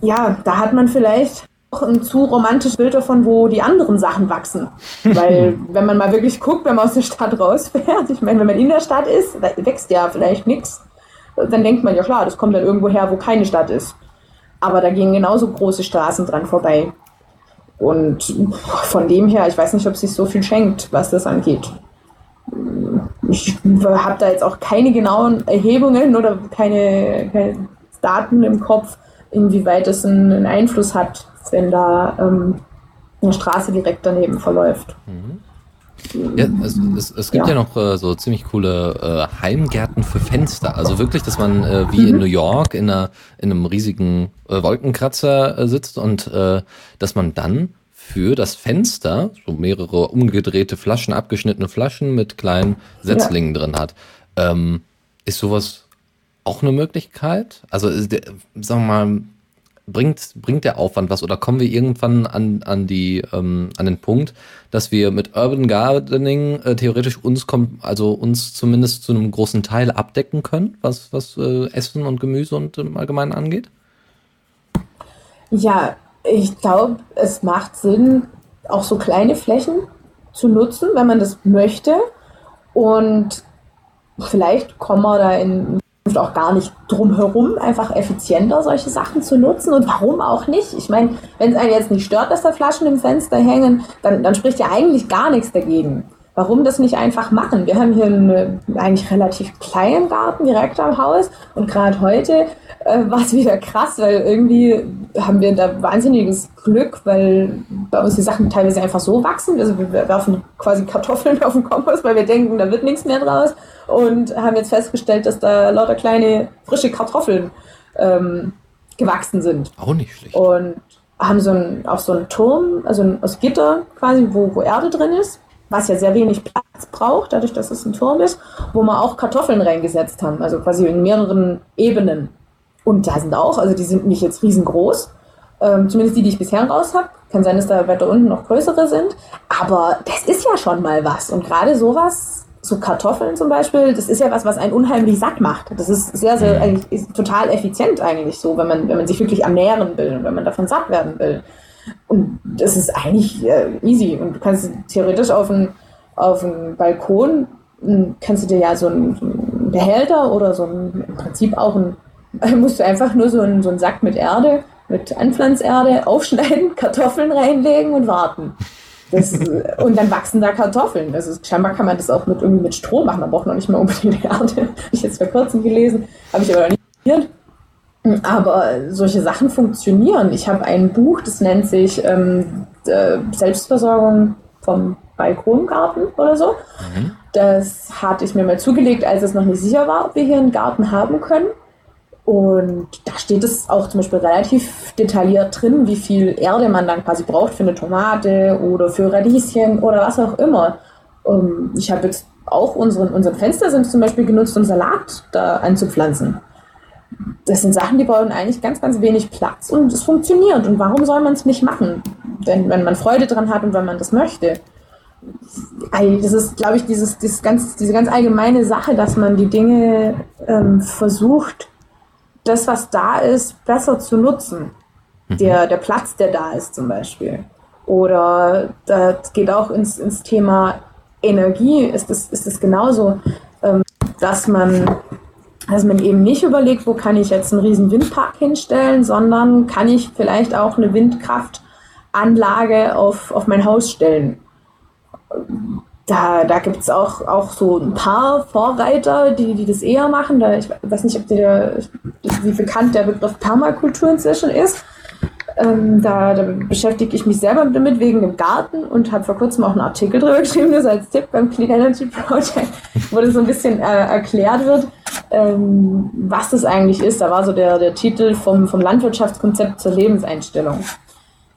ja, da hat man vielleicht auch ein zu romantisches Bild davon, wo die anderen Sachen wachsen. Weil, wenn man mal wirklich guckt, wenn man aus der Stadt rausfährt, ich meine, wenn man in der Stadt ist, da wächst ja vielleicht nichts, dann denkt man ja klar, das kommt dann irgendwo her, wo keine Stadt ist. Aber da gehen genauso große Straßen dran vorbei. Und von dem her, ich weiß nicht, ob sich so viel schenkt, was das angeht. Ich habe da jetzt auch keine genauen Erhebungen oder keine, keine Daten im Kopf, inwieweit es einen Einfluss hat, wenn da ähm, eine Straße direkt daneben verläuft. Mhm. Ja, es, es, es gibt ja, ja noch äh, so ziemlich coole äh, Heimgärten für Fenster. Also wirklich, dass man äh, wie mhm. in New York in, einer, in einem riesigen äh, Wolkenkratzer äh, sitzt und äh, dass man dann für das Fenster so mehrere umgedrehte Flaschen, abgeschnittene Flaschen mit kleinen Setzlingen ja. drin hat. Ähm, ist sowas auch eine Möglichkeit? Also, der, sagen wir mal, bringt, bringt der Aufwand was oder kommen wir irgendwann an, an, die, ähm, an den Punkt, dass wir mit Urban Gardening äh, theoretisch uns also uns zumindest zu einem großen Teil abdecken können, was, was äh, Essen und Gemüse und im Allgemeinen angeht? Ja, ich glaube, es macht Sinn, auch so kleine Flächen zu nutzen, wenn man das möchte. Und vielleicht kommen wir da in auch gar nicht drum herum, einfach effizienter solche Sachen zu nutzen. Und warum auch nicht? Ich meine, wenn es einen jetzt nicht stört, dass da Flaschen im Fenster hängen, dann, dann spricht ja eigentlich gar nichts dagegen. Warum das nicht einfach machen? Wir haben hier einen eigentlich relativ kleinen Garten direkt am Haus und gerade heute äh, war es wieder krass, weil irgendwie haben wir da wahnsinniges Glück, weil bei uns die Sachen teilweise einfach so wachsen. Also wir werfen quasi Kartoffeln auf den Kompost, weil wir denken, da wird nichts mehr draus und haben jetzt festgestellt, dass da lauter kleine frische Kartoffeln ähm, gewachsen sind. Auch nicht schlecht. Und haben so einen, auch so einen Turm, also aus Gitter quasi, wo, wo Erde drin ist, was ja sehr wenig Platz braucht, dadurch, dass es ein Turm ist, wo wir auch Kartoffeln reingesetzt haben, also quasi in mehreren Ebenen. Und da sind auch, also die sind nicht jetzt riesengroß, ähm, zumindest die, die ich bisher raus habe. Kann sein, dass da weiter unten noch größere sind. Aber das ist ja schon mal was. Und gerade sowas so Kartoffeln zum Beispiel, das ist ja was, was einen unheimlich satt macht. Das ist sehr, sehr, mhm. eigentlich total effizient eigentlich so, wenn man, wenn man sich wirklich ernähren will und wenn man davon satt werden will. Und das ist eigentlich äh, easy. Und du kannst theoretisch auf einen, auf einen Balkon, hm, kannst du dir ja so einen, einen Behälter oder so ein, im Prinzip auch ein, musst du einfach nur so einen, so einen Sack mit Erde, mit Anpflanzerde aufschneiden, Kartoffeln reinlegen und warten. Das, und dann wachsen da Kartoffeln. Also scheinbar kann man das auch mit, irgendwie mit Stroh machen. Man braucht noch nicht mal unbedingt Erde. Habe ich jetzt vor kurzem gelesen. Habe ich aber noch nicht aber solche Sachen funktionieren. Ich habe ein Buch, das nennt sich ähm, äh, Selbstversorgung vom Balkongarten oder so. Mhm. Das hatte ich mir mal zugelegt, als es noch nicht sicher war, ob wir hier einen Garten haben können. Und da steht es auch zum Beispiel relativ detailliert drin, wie viel Erde man dann quasi braucht für eine Tomate oder für Radieschen oder was auch immer. Ähm, ich habe jetzt auch unseren, unseren Fenster sind zum Beispiel genutzt, um Salat da anzupflanzen. Das sind Sachen, die brauchen eigentlich ganz, ganz wenig Platz und es funktioniert. Und warum soll man es nicht machen, wenn, wenn man Freude dran hat und wenn man das möchte? Das ist, glaube ich, dieses, dieses ganz, diese ganz allgemeine Sache, dass man die Dinge ähm, versucht, das, was da ist, besser zu nutzen. Mhm. Der, der Platz, der da ist zum Beispiel. Oder das geht auch ins, ins Thema Energie, ist es ist das genauso, ähm, dass man dass man eben nicht überlegt, wo kann ich jetzt einen riesen Windpark hinstellen, sondern kann ich vielleicht auch eine Windkraftanlage auf, auf mein Haus stellen. Da, da gibt es auch, auch so ein paar Vorreiter, die, die das eher machen. Da, ich weiß nicht, ob der, wie bekannt der Begriff Permakultur inzwischen ist. Ähm, da, da, beschäftige ich mich selber damit wegen dem Garten und habe vor kurzem auch einen Artikel darüber geschrieben, das als Tipp beim Clean Energy Project, wo das so ein bisschen äh, erklärt wird, ähm, was das eigentlich ist. Da war so der, der Titel vom, vom Landwirtschaftskonzept zur Lebenseinstellung.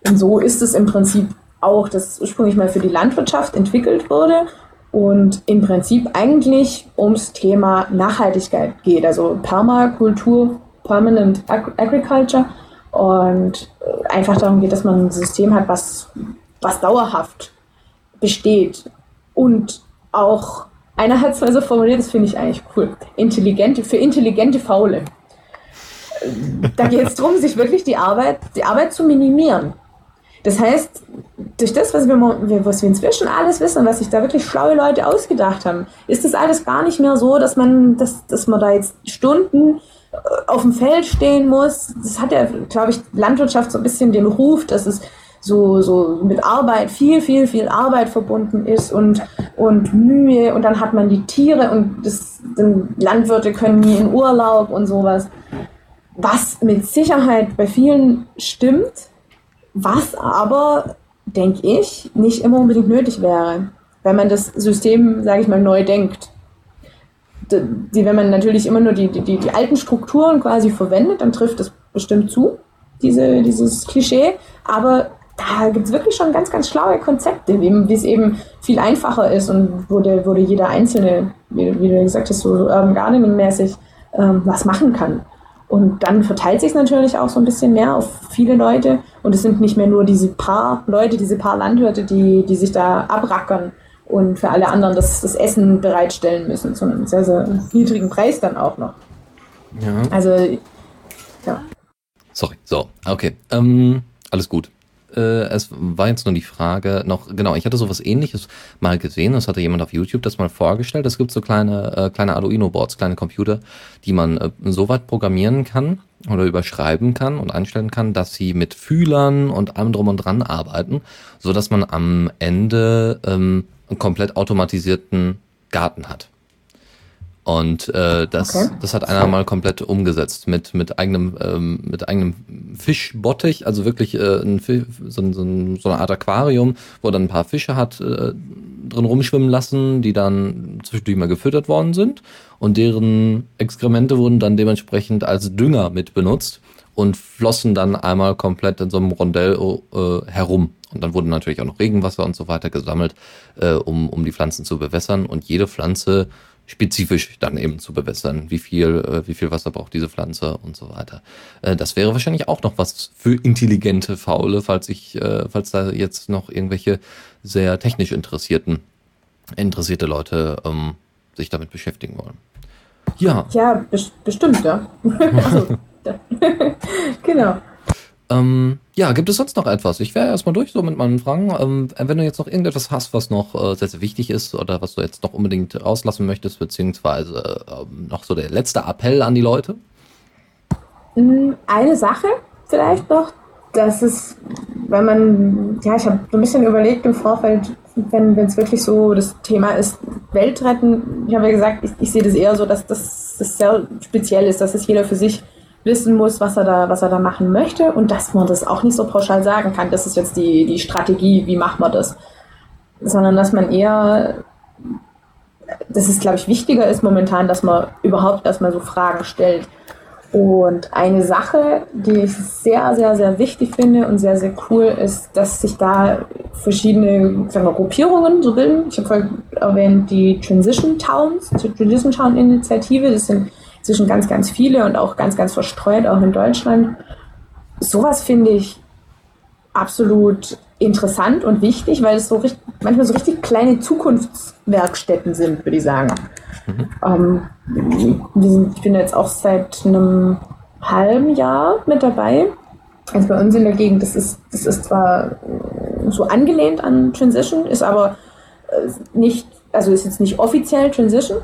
Und so ist es im Prinzip auch, das ursprünglich mal für die Landwirtschaft entwickelt wurde und im Prinzip eigentlich ums Thema Nachhaltigkeit geht, also Permakultur, Permanent Agriculture und einfach darum geht, dass man ein System hat, was, was dauerhaft besteht und auch, einer hat es mal so formuliert, das finde ich eigentlich cool, intelligente, für intelligente Faule. Da geht es darum, sich wirklich die Arbeit, die Arbeit zu minimieren. Das heißt, durch das, was wir, was wir inzwischen alles wissen, was sich da wirklich schlaue Leute ausgedacht haben, ist das alles gar nicht mehr so, dass man, dass, dass man da jetzt Stunden auf dem Feld stehen muss. Das hat ja, glaube ich, Landwirtschaft so ein bisschen den Ruf, dass es so, so mit Arbeit, viel, viel, viel Arbeit verbunden ist und, und Mühe und dann hat man die Tiere und das, Landwirte können nie in Urlaub und sowas. Was mit Sicherheit bei vielen stimmt, was aber, denke ich, nicht immer unbedingt nötig wäre, wenn man das System, sage ich mal, neu denkt die, wenn man natürlich immer nur die, die, die alten Strukturen quasi verwendet, dann trifft das bestimmt zu, diese, dieses Klischee. Aber da gibt es wirklich schon ganz, ganz schlaue Konzepte, wie, es eben viel einfacher ist und wo der jeder Einzelne, wie, wie du gesagt hast, so Urban Gardening-mäßig ähm, was machen kann. Und dann verteilt sich es natürlich auch so ein bisschen mehr auf viele Leute. Und es sind nicht mehr nur diese paar Leute, diese paar Landwirte, die, die sich da abrackern, und für alle anderen das, das Essen bereitstellen müssen, zu einem sehr, sehr niedrigen Preis dann auch noch. Ja. Also, ja. Sorry, so, okay. Ähm, alles gut. Äh, es war jetzt nur die Frage noch, genau, ich hatte sowas ähnliches mal gesehen, das hatte jemand auf YouTube das mal vorgestellt. Es gibt so kleine, äh, kleine Arduino-Boards, kleine Computer, die man äh, so weit programmieren kann oder überschreiben kann und einstellen kann, dass sie mit Fühlern und allem drum und dran arbeiten, so dass man am Ende ähm, einen komplett automatisierten Garten hat. Und äh, das, okay. das hat einer mal komplett umgesetzt mit, mit eigenem, ähm, mit eigenem Fischbottich, also wirklich äh, ein Fisch, so, so, so, eine Art Aquarium, wo er dann ein paar Fische hat äh, drin rumschwimmen lassen, die dann zwischendurch mal gefüttert worden sind. Und deren Exkremente wurden dann dementsprechend als Dünger mit benutzt und flossen dann einmal komplett in so einem Rondell äh, herum. Und dann wurde natürlich auch noch Regenwasser und so weiter gesammelt, äh, um, um die Pflanzen zu bewässern und jede Pflanze spezifisch dann eben zu bewässern. Wie viel, äh, wie viel Wasser braucht diese Pflanze und so weiter. Äh, das wäre wahrscheinlich auch noch was für intelligente Faule, falls ich, äh, falls da jetzt noch irgendwelche sehr technisch interessierten, interessierte Leute ähm, sich damit beschäftigen wollen. Ja. Ja, bestimmt, ja. also, genau. Ähm, ja, gibt es sonst noch etwas? Ich wäre erstmal durch so mit meinen Fragen. Ähm, wenn du jetzt noch irgendetwas hast, was noch äh, sehr, sehr wichtig ist oder was du jetzt noch unbedingt rauslassen möchtest, beziehungsweise äh, noch so der letzte Appell an die Leute? Mm, eine Sache vielleicht noch, dass es, wenn man, ja, ich habe so ein bisschen überlegt im Vorfeld, wenn es wirklich so das Thema ist, Welt retten, ich habe ja gesagt, ich, ich sehe das eher so, dass das, das sehr speziell ist, dass es jeder für sich wissen muss, was er da, was er da machen möchte und dass man das auch nicht so pauschal sagen kann, das ist jetzt die, die Strategie, wie macht man das, sondern dass man eher, dass es, glaube ich, wichtiger ist momentan, dass man überhaupt erstmal so Fragen stellt Und eine Sache, die ich sehr, sehr, sehr wichtig finde und sehr, sehr cool ist, dass sich da verschiedene sagen wir, Gruppierungen so bilden. Ich habe vorhin erwähnt die Transition Towns, die Transition Town Initiative. Das sind inzwischen ganz, ganz viele und auch ganz, ganz verstreut, auch in Deutschland. Sowas finde ich absolut interessant und wichtig, weil es so richtig, manchmal so richtig kleine Zukunftswerkstätten sind, würde ich sagen. Mhm. Ähm, ich bin jetzt auch seit einem halben Jahr mit dabei. Also bei uns in der Gegend, das ist, das ist zwar so angelehnt an Transition, ist aber äh, nicht, also ist jetzt nicht offiziell Transition,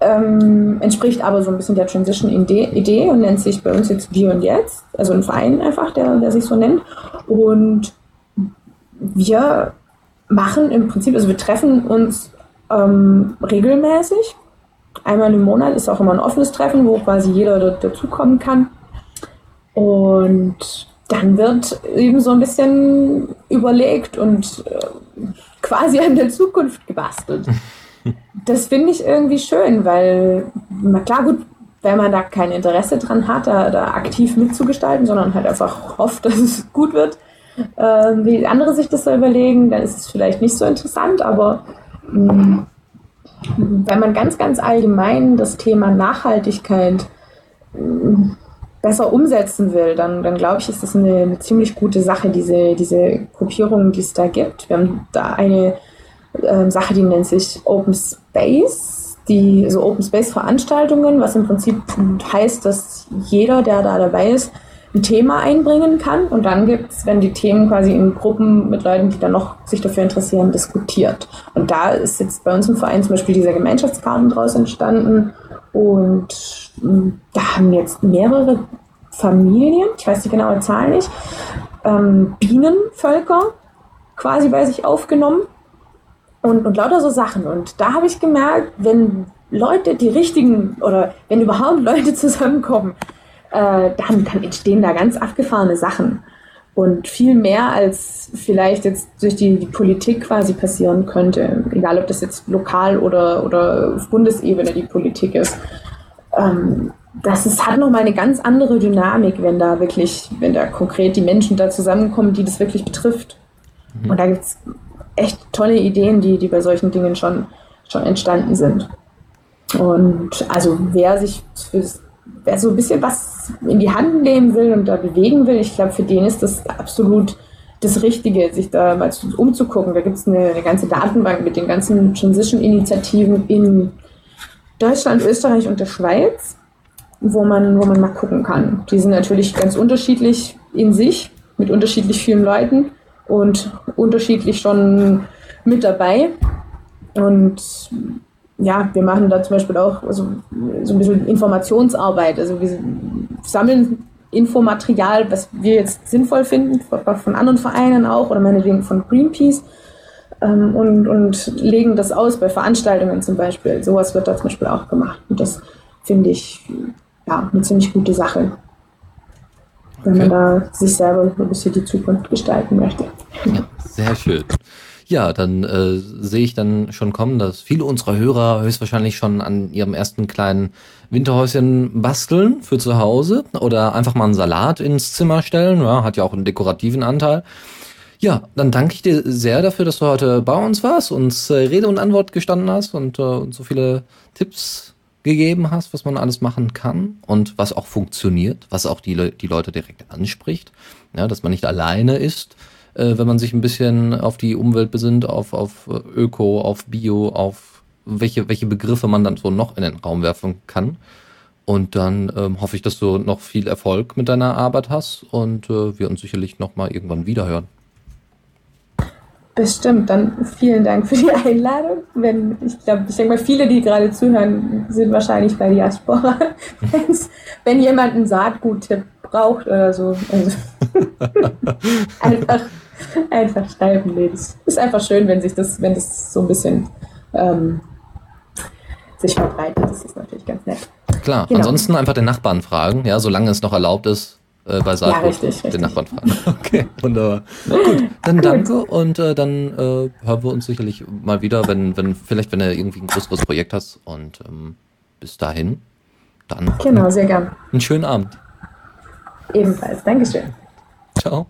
ähm, entspricht aber so ein bisschen der Transition-Idee und nennt sich bei uns jetzt Wir und Jetzt, also ein Verein einfach, der, der sich so nennt. Und wir machen im Prinzip, also wir treffen uns ähm, regelmäßig. Einmal im Monat ist auch immer ein offenes Treffen, wo quasi jeder dazukommen kann. Und dann wird eben so ein bisschen überlegt und äh, quasi an der Zukunft gebastelt. Das finde ich irgendwie schön, weil, na klar, gut, wenn man da kein Interesse dran hat, da, da aktiv mitzugestalten, sondern halt einfach hofft, dass es gut wird, äh, wie andere sich das so überlegen, dann ist es vielleicht nicht so interessant, aber mh, mm, wenn man ganz, ganz allgemein das Thema Nachhaltigkeit mh, mm, besser umsetzen will, dann, dann glaube ich, ist das eine, eine, ziemlich gute Sache, diese, diese Gruppierungen, die es da gibt. Wir haben da eine äh, Sache, die nennt sich Open Space, die so Open Space Veranstaltungen, was im Prinzip heißt, dass jeder, der da dabei ist, ein Thema einbringen kann. Und dann gibt es, wenn die Themen quasi in Gruppen mit Leuten, die dann noch sich dafür interessieren, diskutiert. Und da ist jetzt bei uns im Verein zum Beispiel dieser Gemeinschaftskarten draus entstanden. Und hm, da haben jetzt mehrere Familien, ich weiß die genaue Zahl nicht, ähm, Bienenvölker quasi bei sich aufgenommen und, und lauter so Sachen. Und da habe ich gemerkt, wenn Leute, die richtigen oder wenn überhaupt Leute zusammenkommen, äh, dann, dann entstehen da ganz abgefahrene Sachen. Und viel mehr als vielleicht jetzt durch die, die Politik quasi passieren könnte. Egal, ob das jetzt lokal oder, oder auf Bundesebene die Politik ist. Ähm, das ist, hat nochmal eine ganz andere Dynamik, wenn da wirklich, wenn da konkret die Menschen da zusammenkommen, die das wirklich betrifft. Mhm. Und da gibt es echt tolle Ideen, die, die bei solchen Dingen schon, schon entstanden sind. Und also wer sich fürs wer so ein bisschen was in die Hand nehmen will und da bewegen will, ich glaube, für den ist das absolut das Richtige, sich da mal umzugucken. Da gibt es eine, eine, ganze Datenbank mit den ganzen Transition-Initiativen in Deutschland, Österreich und der Schweiz, wo man, wo man mal gucken kann. Die sind natürlich ganz unterschiedlich in sich, mit unterschiedlich vielen Leuten und unterschiedlich schon mit dabei. Und ja, wir machen da zum Beispiel auch also, so ein bisschen Informationsarbeit. Also wir sammeln Infomaterial, was wir jetzt sinnvoll finden, von anderen Vereinen auch oder meinetwegen von Greenpeace ähm, und, und legen das aus bei Veranstaltungen zum Beispiel. Sowas wird da zum Beispiel auch gemacht. Und das finde ich ja eine ziemlich gute Sache, wenn okay. man da sich selber ein bisschen die Zukunft gestalten möchte. Ja, sehr schön. Ja, dann äh, sehe ich dann schon kommen, dass viele unserer Hörer höchstwahrscheinlich schon an ihrem ersten kleinen Winterhäuschen basteln für zu Hause oder einfach mal einen Salat ins Zimmer stellen. Ja, hat ja auch einen dekorativen Anteil. Ja, dann danke ich dir sehr dafür, dass du heute bei uns warst, uns äh, Rede und Antwort gestanden hast und, äh, und so viele Tipps gegeben hast, was man alles machen kann und was auch funktioniert, was auch die, Le die Leute direkt anspricht. Ja, dass man nicht alleine ist äh, wenn man sich ein bisschen auf die Umwelt besinnt, auf, auf Öko, auf Bio, auf welche, welche Begriffe man dann so noch in den Raum werfen kann. Und dann ähm, hoffe ich, dass du noch viel Erfolg mit deiner Arbeit hast und äh, wir uns sicherlich noch mal irgendwann wiederhören. Bestimmt, dann vielen Dank für die Einladung. Wenn, ich glaube, ich denke mal, viele, die gerade zuhören, sind wahrscheinlich bei Diaspora. Wenn jemand einen Saatgut-Tipp braucht oder so. Also einfach einfach schreiben. Nee, das ist einfach schön, wenn sich das, wenn das so ein bisschen ähm, sich verbreitet. Das ist natürlich ganz nett. Klar, genau. ansonsten einfach den Nachbarn fragen, ja, solange es noch erlaubt ist, äh, bei Saatgut ja, richtig, den richtig. Nachbarn fragen. Okay, wunderbar. Gut, dann danke und äh, dann äh, hören wir uns sicherlich mal wieder, wenn, wenn, vielleicht wenn du irgendwie ein größeres Projekt hast und ähm, bis dahin, Dann Genau, sehr gern. einen schönen Abend. Ebenfalls. Dankeschön. Ciao.